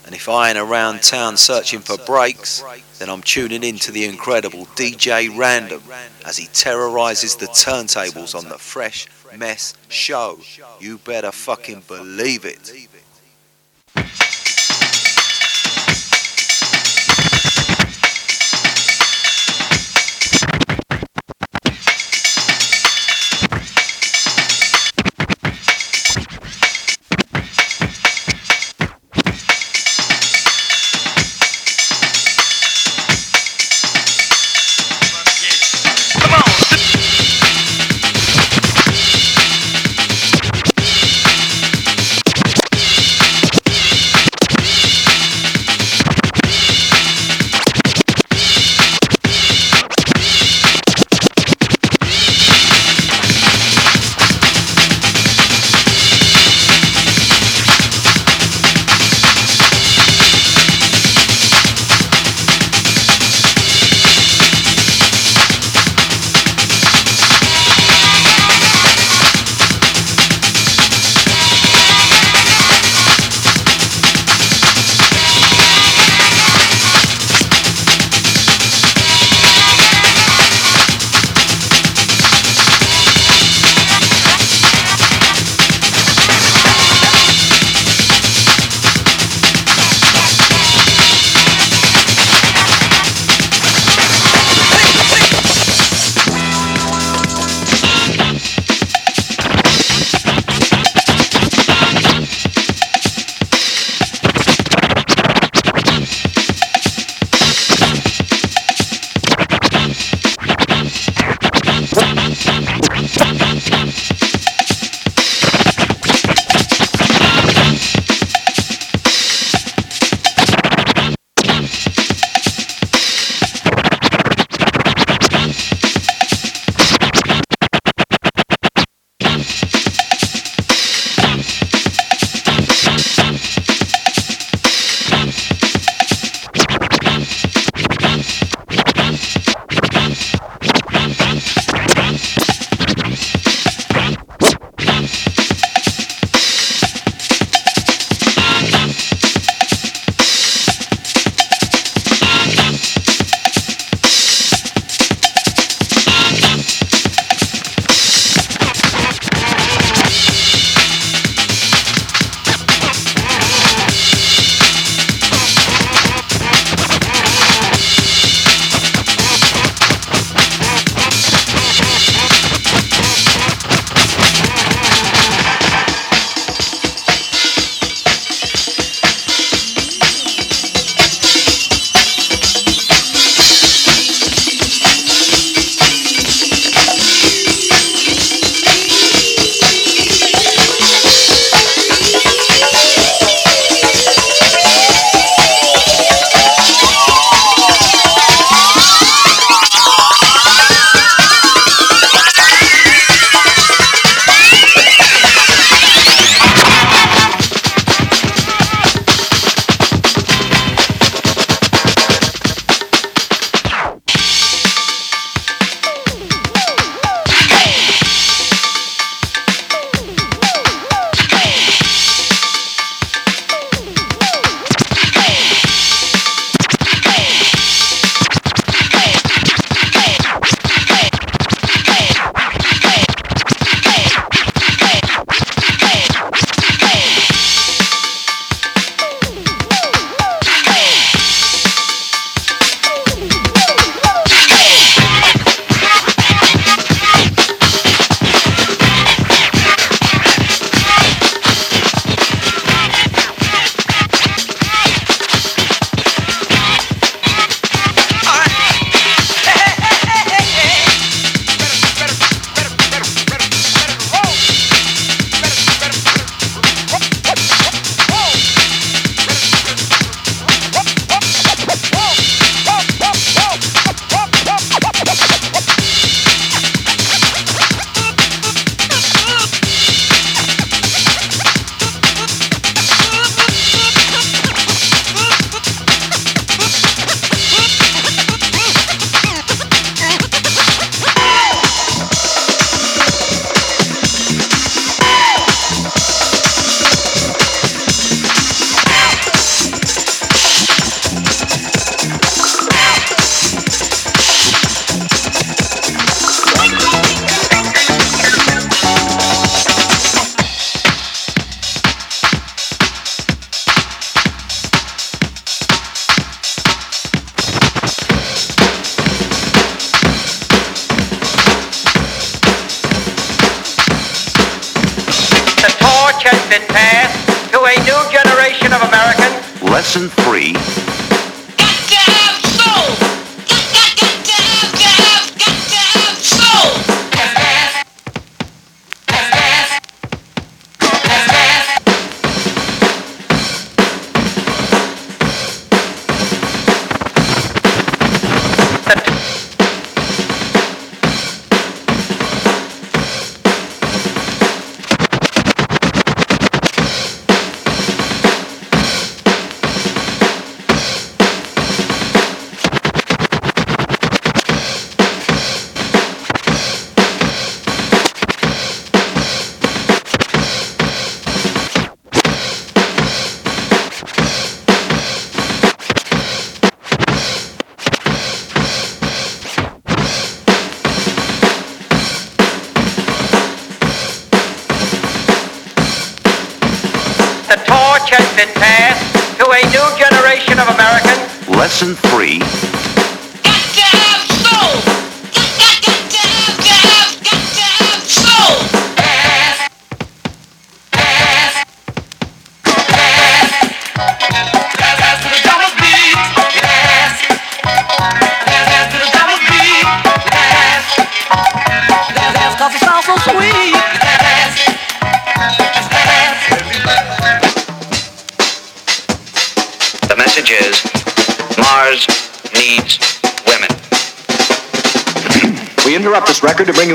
and if I ain't around town searching for breaks, then I'm tuning in to the incredible DJ Random as he terrorizes the turntables on the Fresh Mess Show. You better fucking believe it.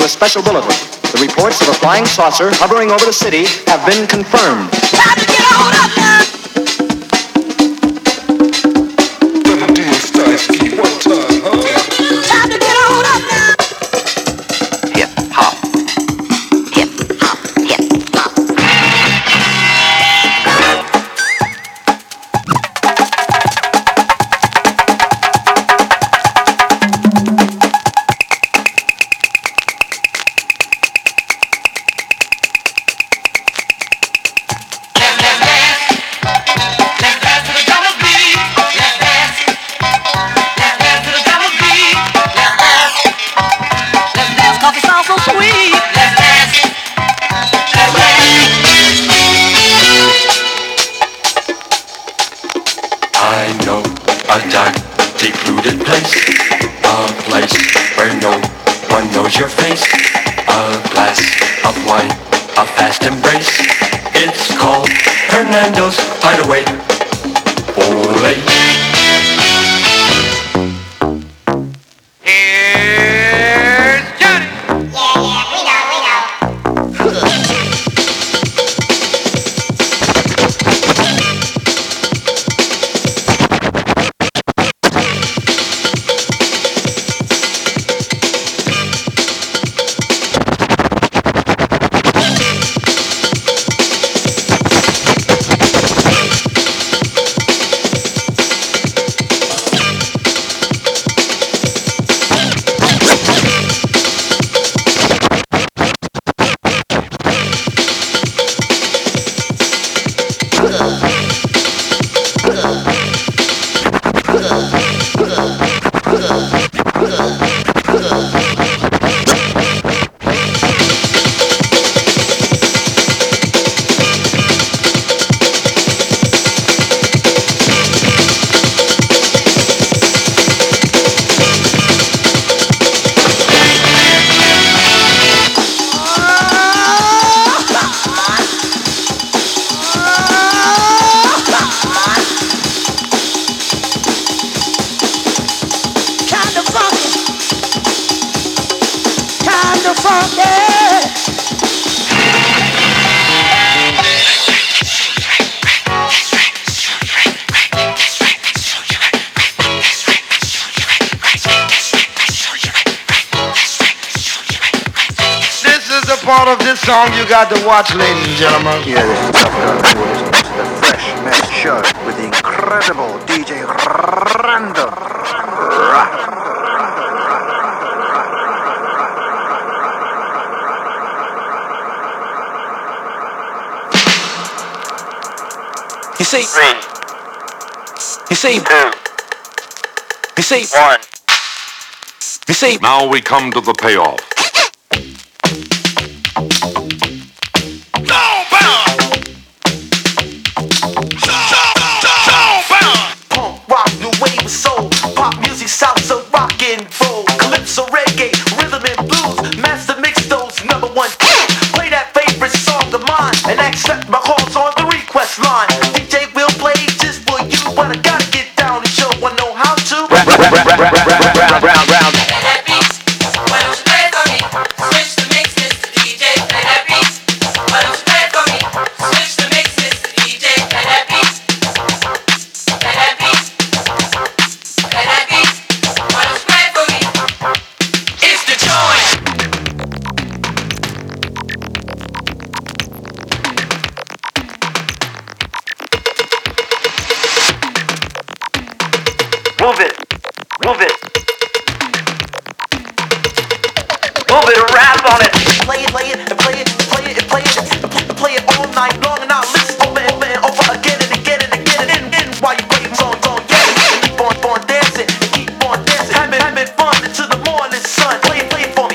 a special bulletin. The reports of a flying saucer hovering over the city have been confirmed. watch, ladies and gentlemen. Here is the Fresh Mess Show with the incredible DJ Random. You see, three. You see, two. You see, one. You see, now we come to the payoff. been fun until the morning sun. Play, play for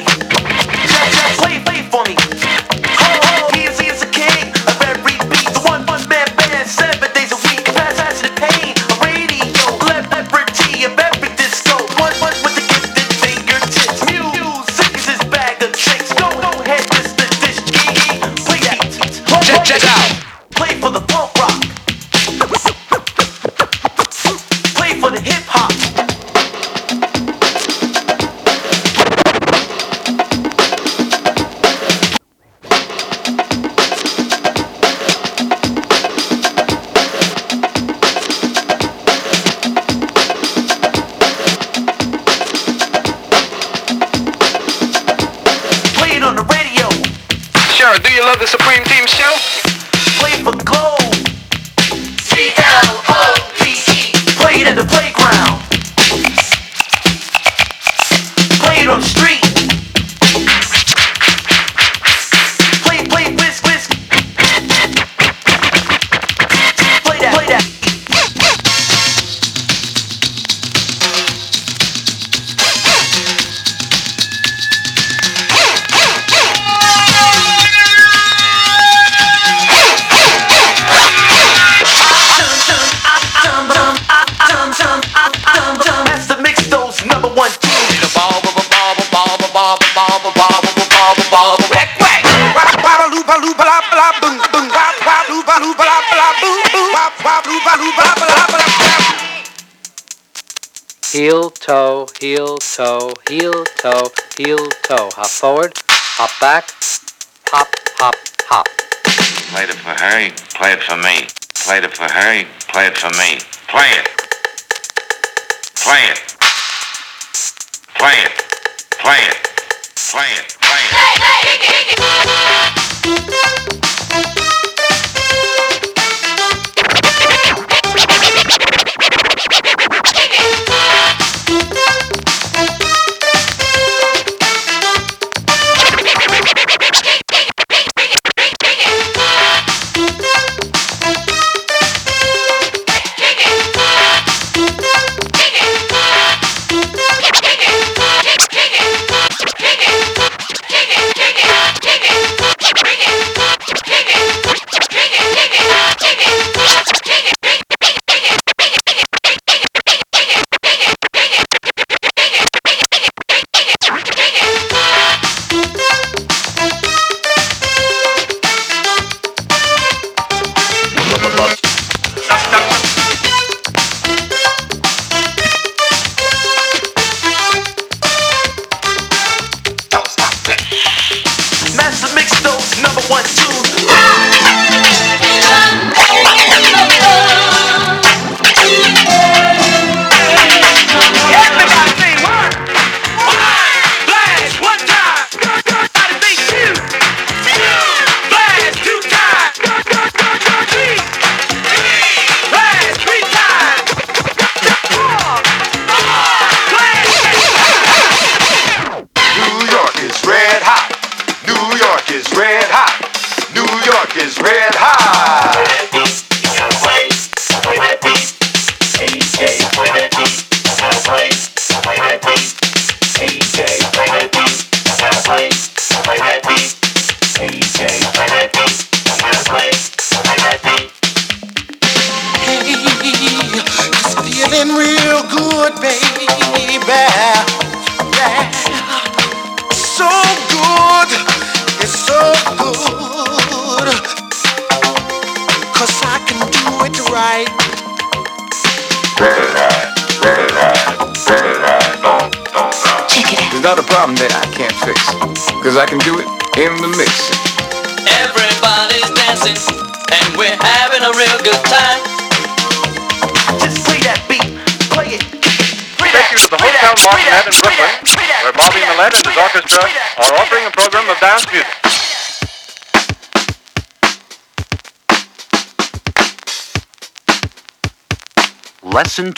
listen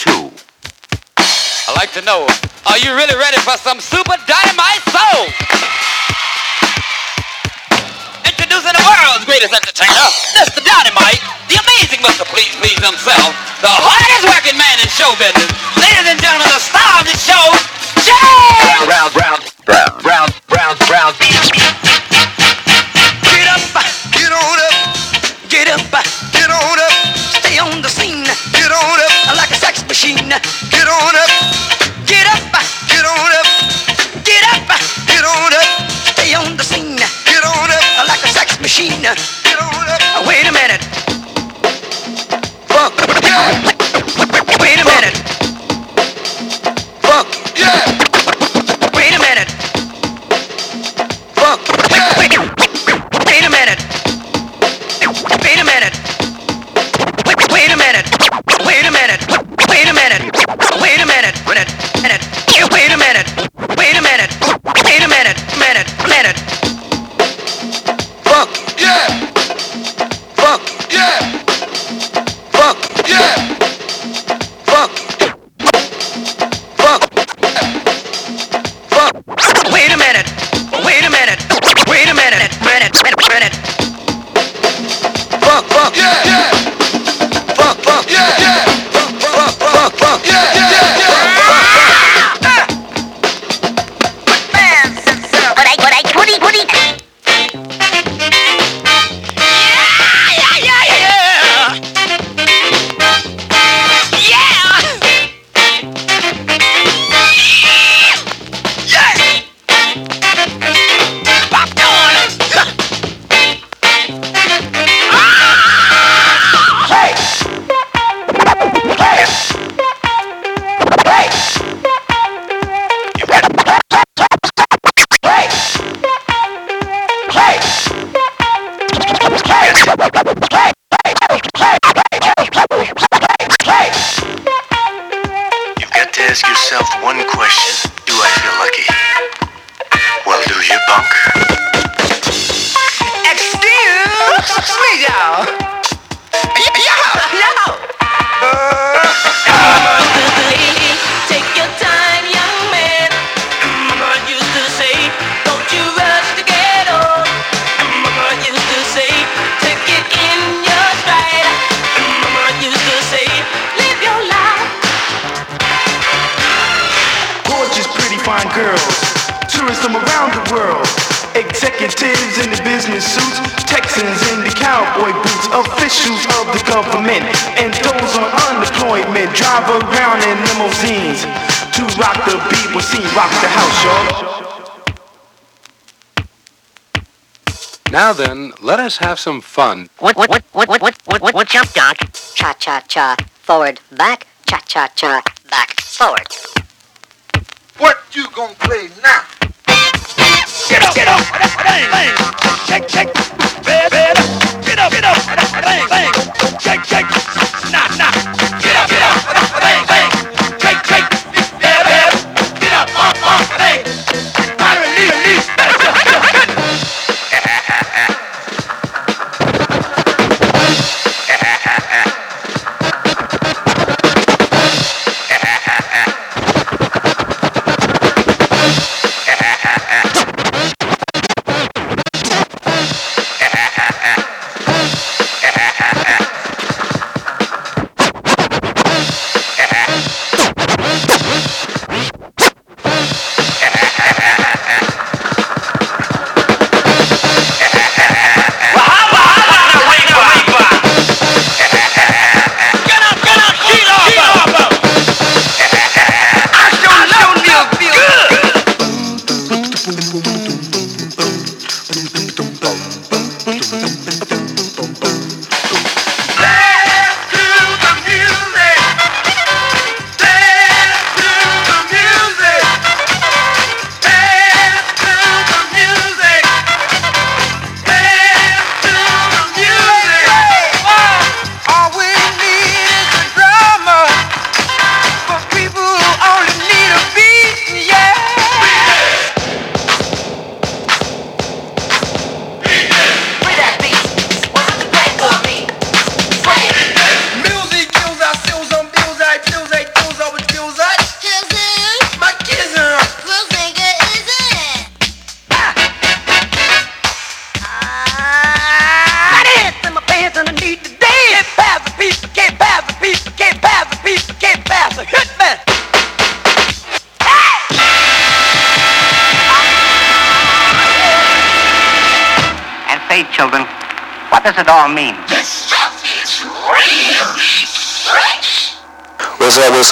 Reddit, Reddit. some fun. What, what, what, what, what, what, what, what's up, Doc? Cha, cha, cha. Forward, back,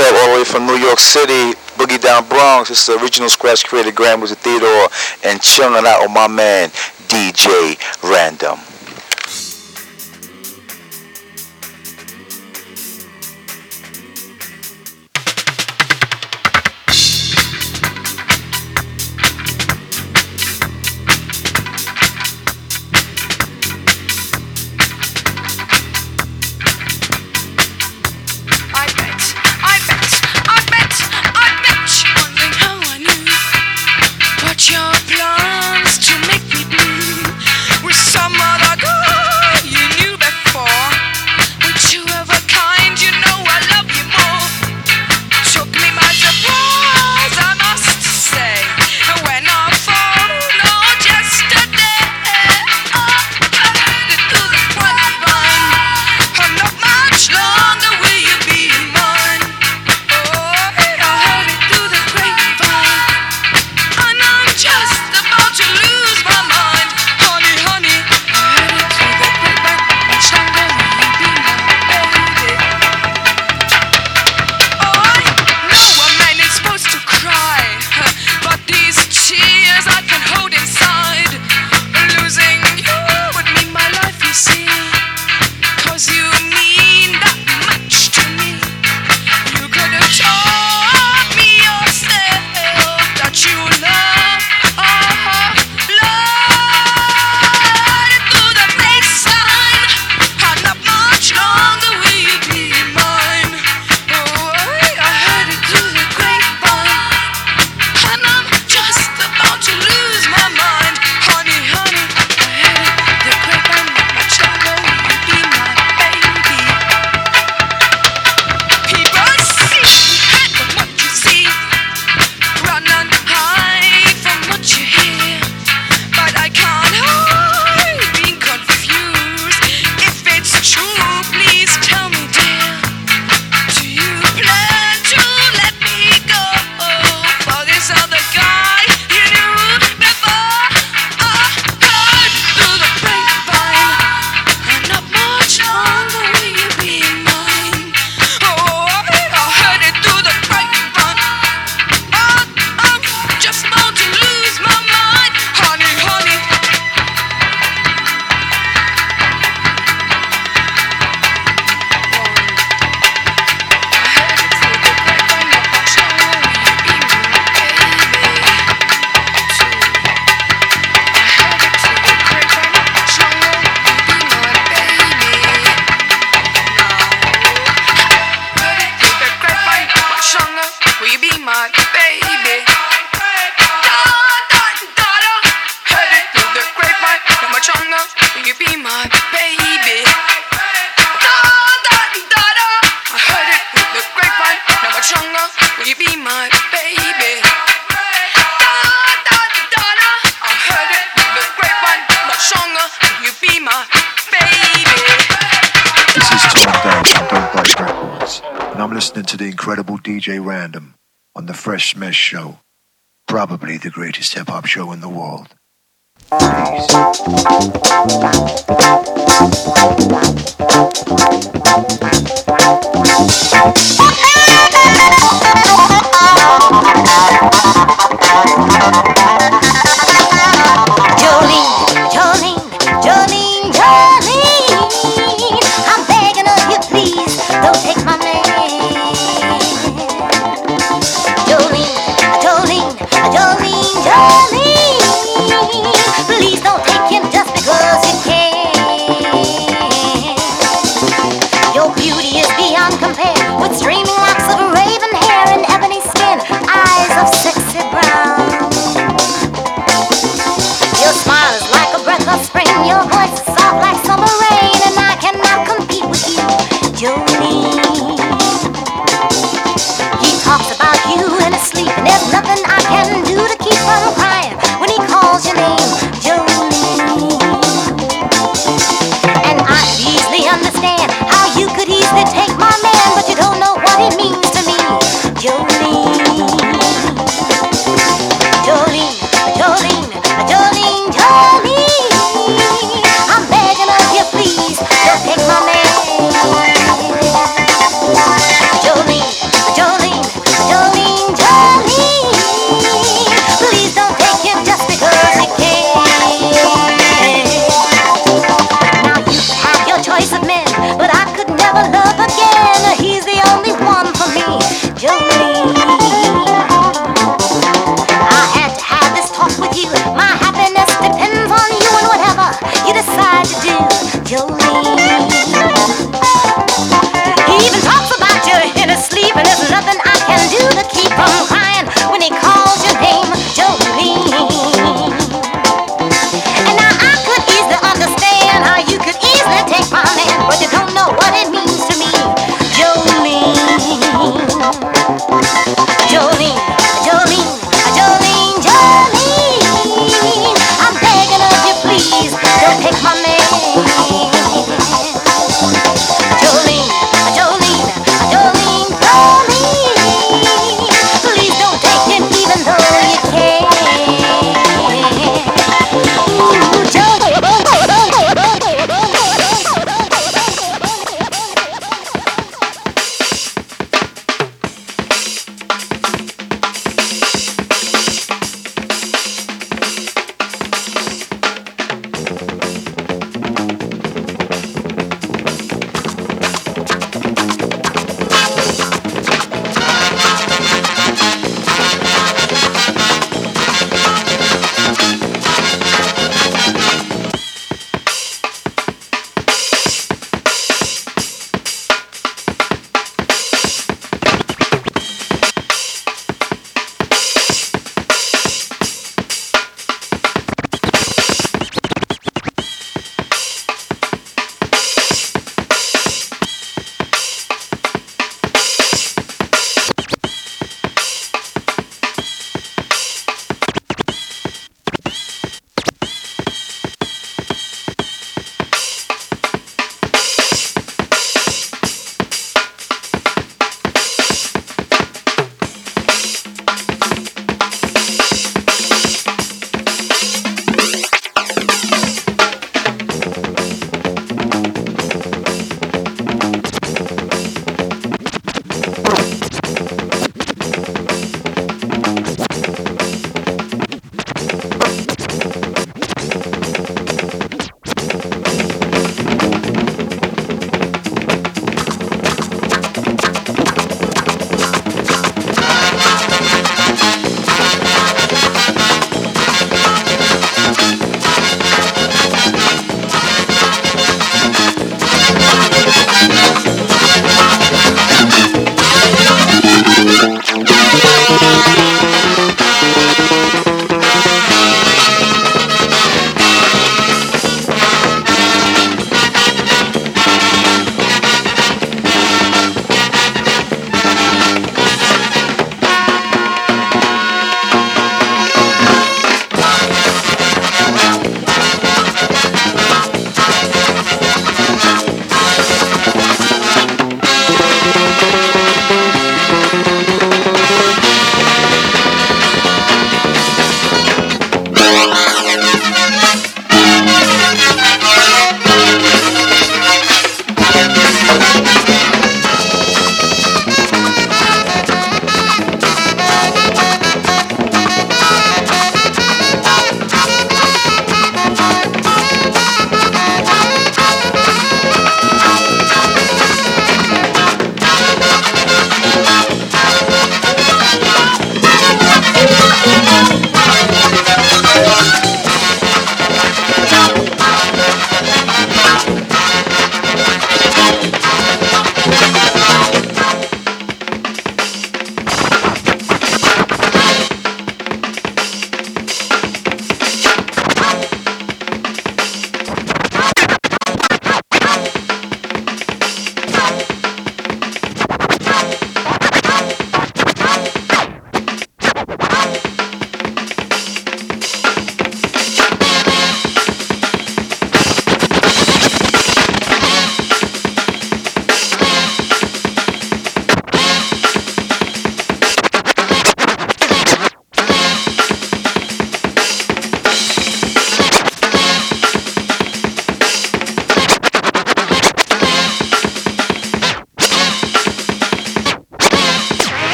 up all the way from New York City, Boogie Down Bronx. It's the original scratch creator, Grand Wizzard Theodore, and chilling out with my man, DJ Random.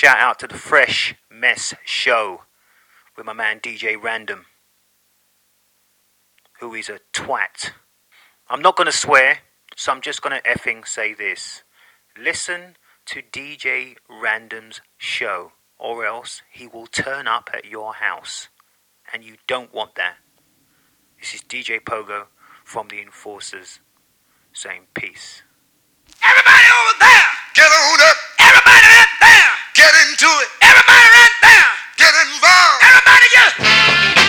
Shout out to the Fresh Mess Show with my man DJ Random, who is a twat. I'm not going to swear, so I'm just going to effing say this. Listen to DJ Random's show, or else he will turn up at your house. And you don't want that. This is DJ Pogo from the Enforcers saying peace. Everybody over there! Get on up! Everybody right there! Get into it! Everybody right there! Get involved! Everybody just...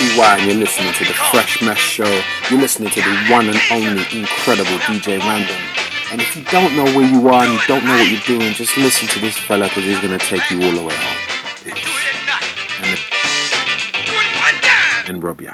This and you're listening to the Fresh Mess Show. You're listening to the one and only incredible DJ Random. And if you don't know where you are and you don't know what you're doing, just listen to this fella because he's going to take you all the way home. And, and rub ya.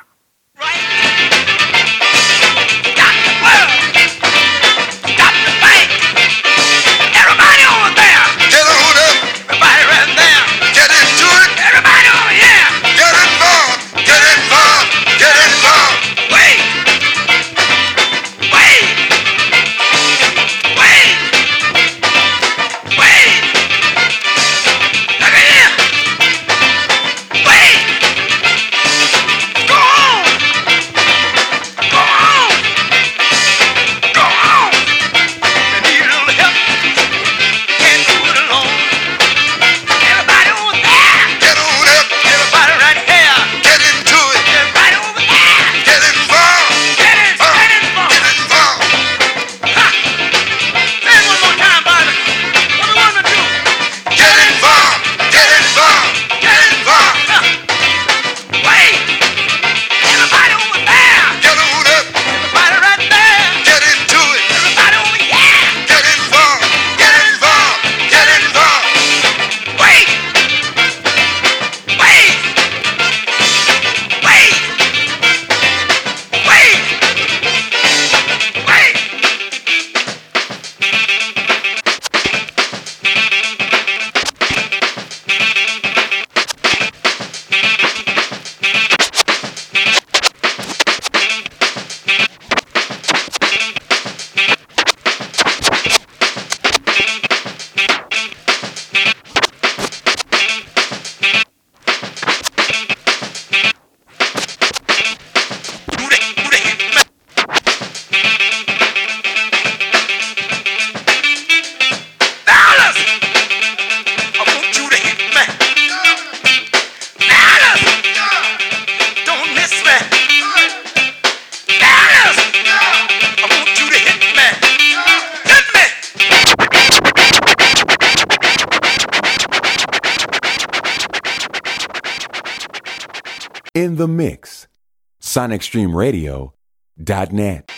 SonicStreamRadio.net.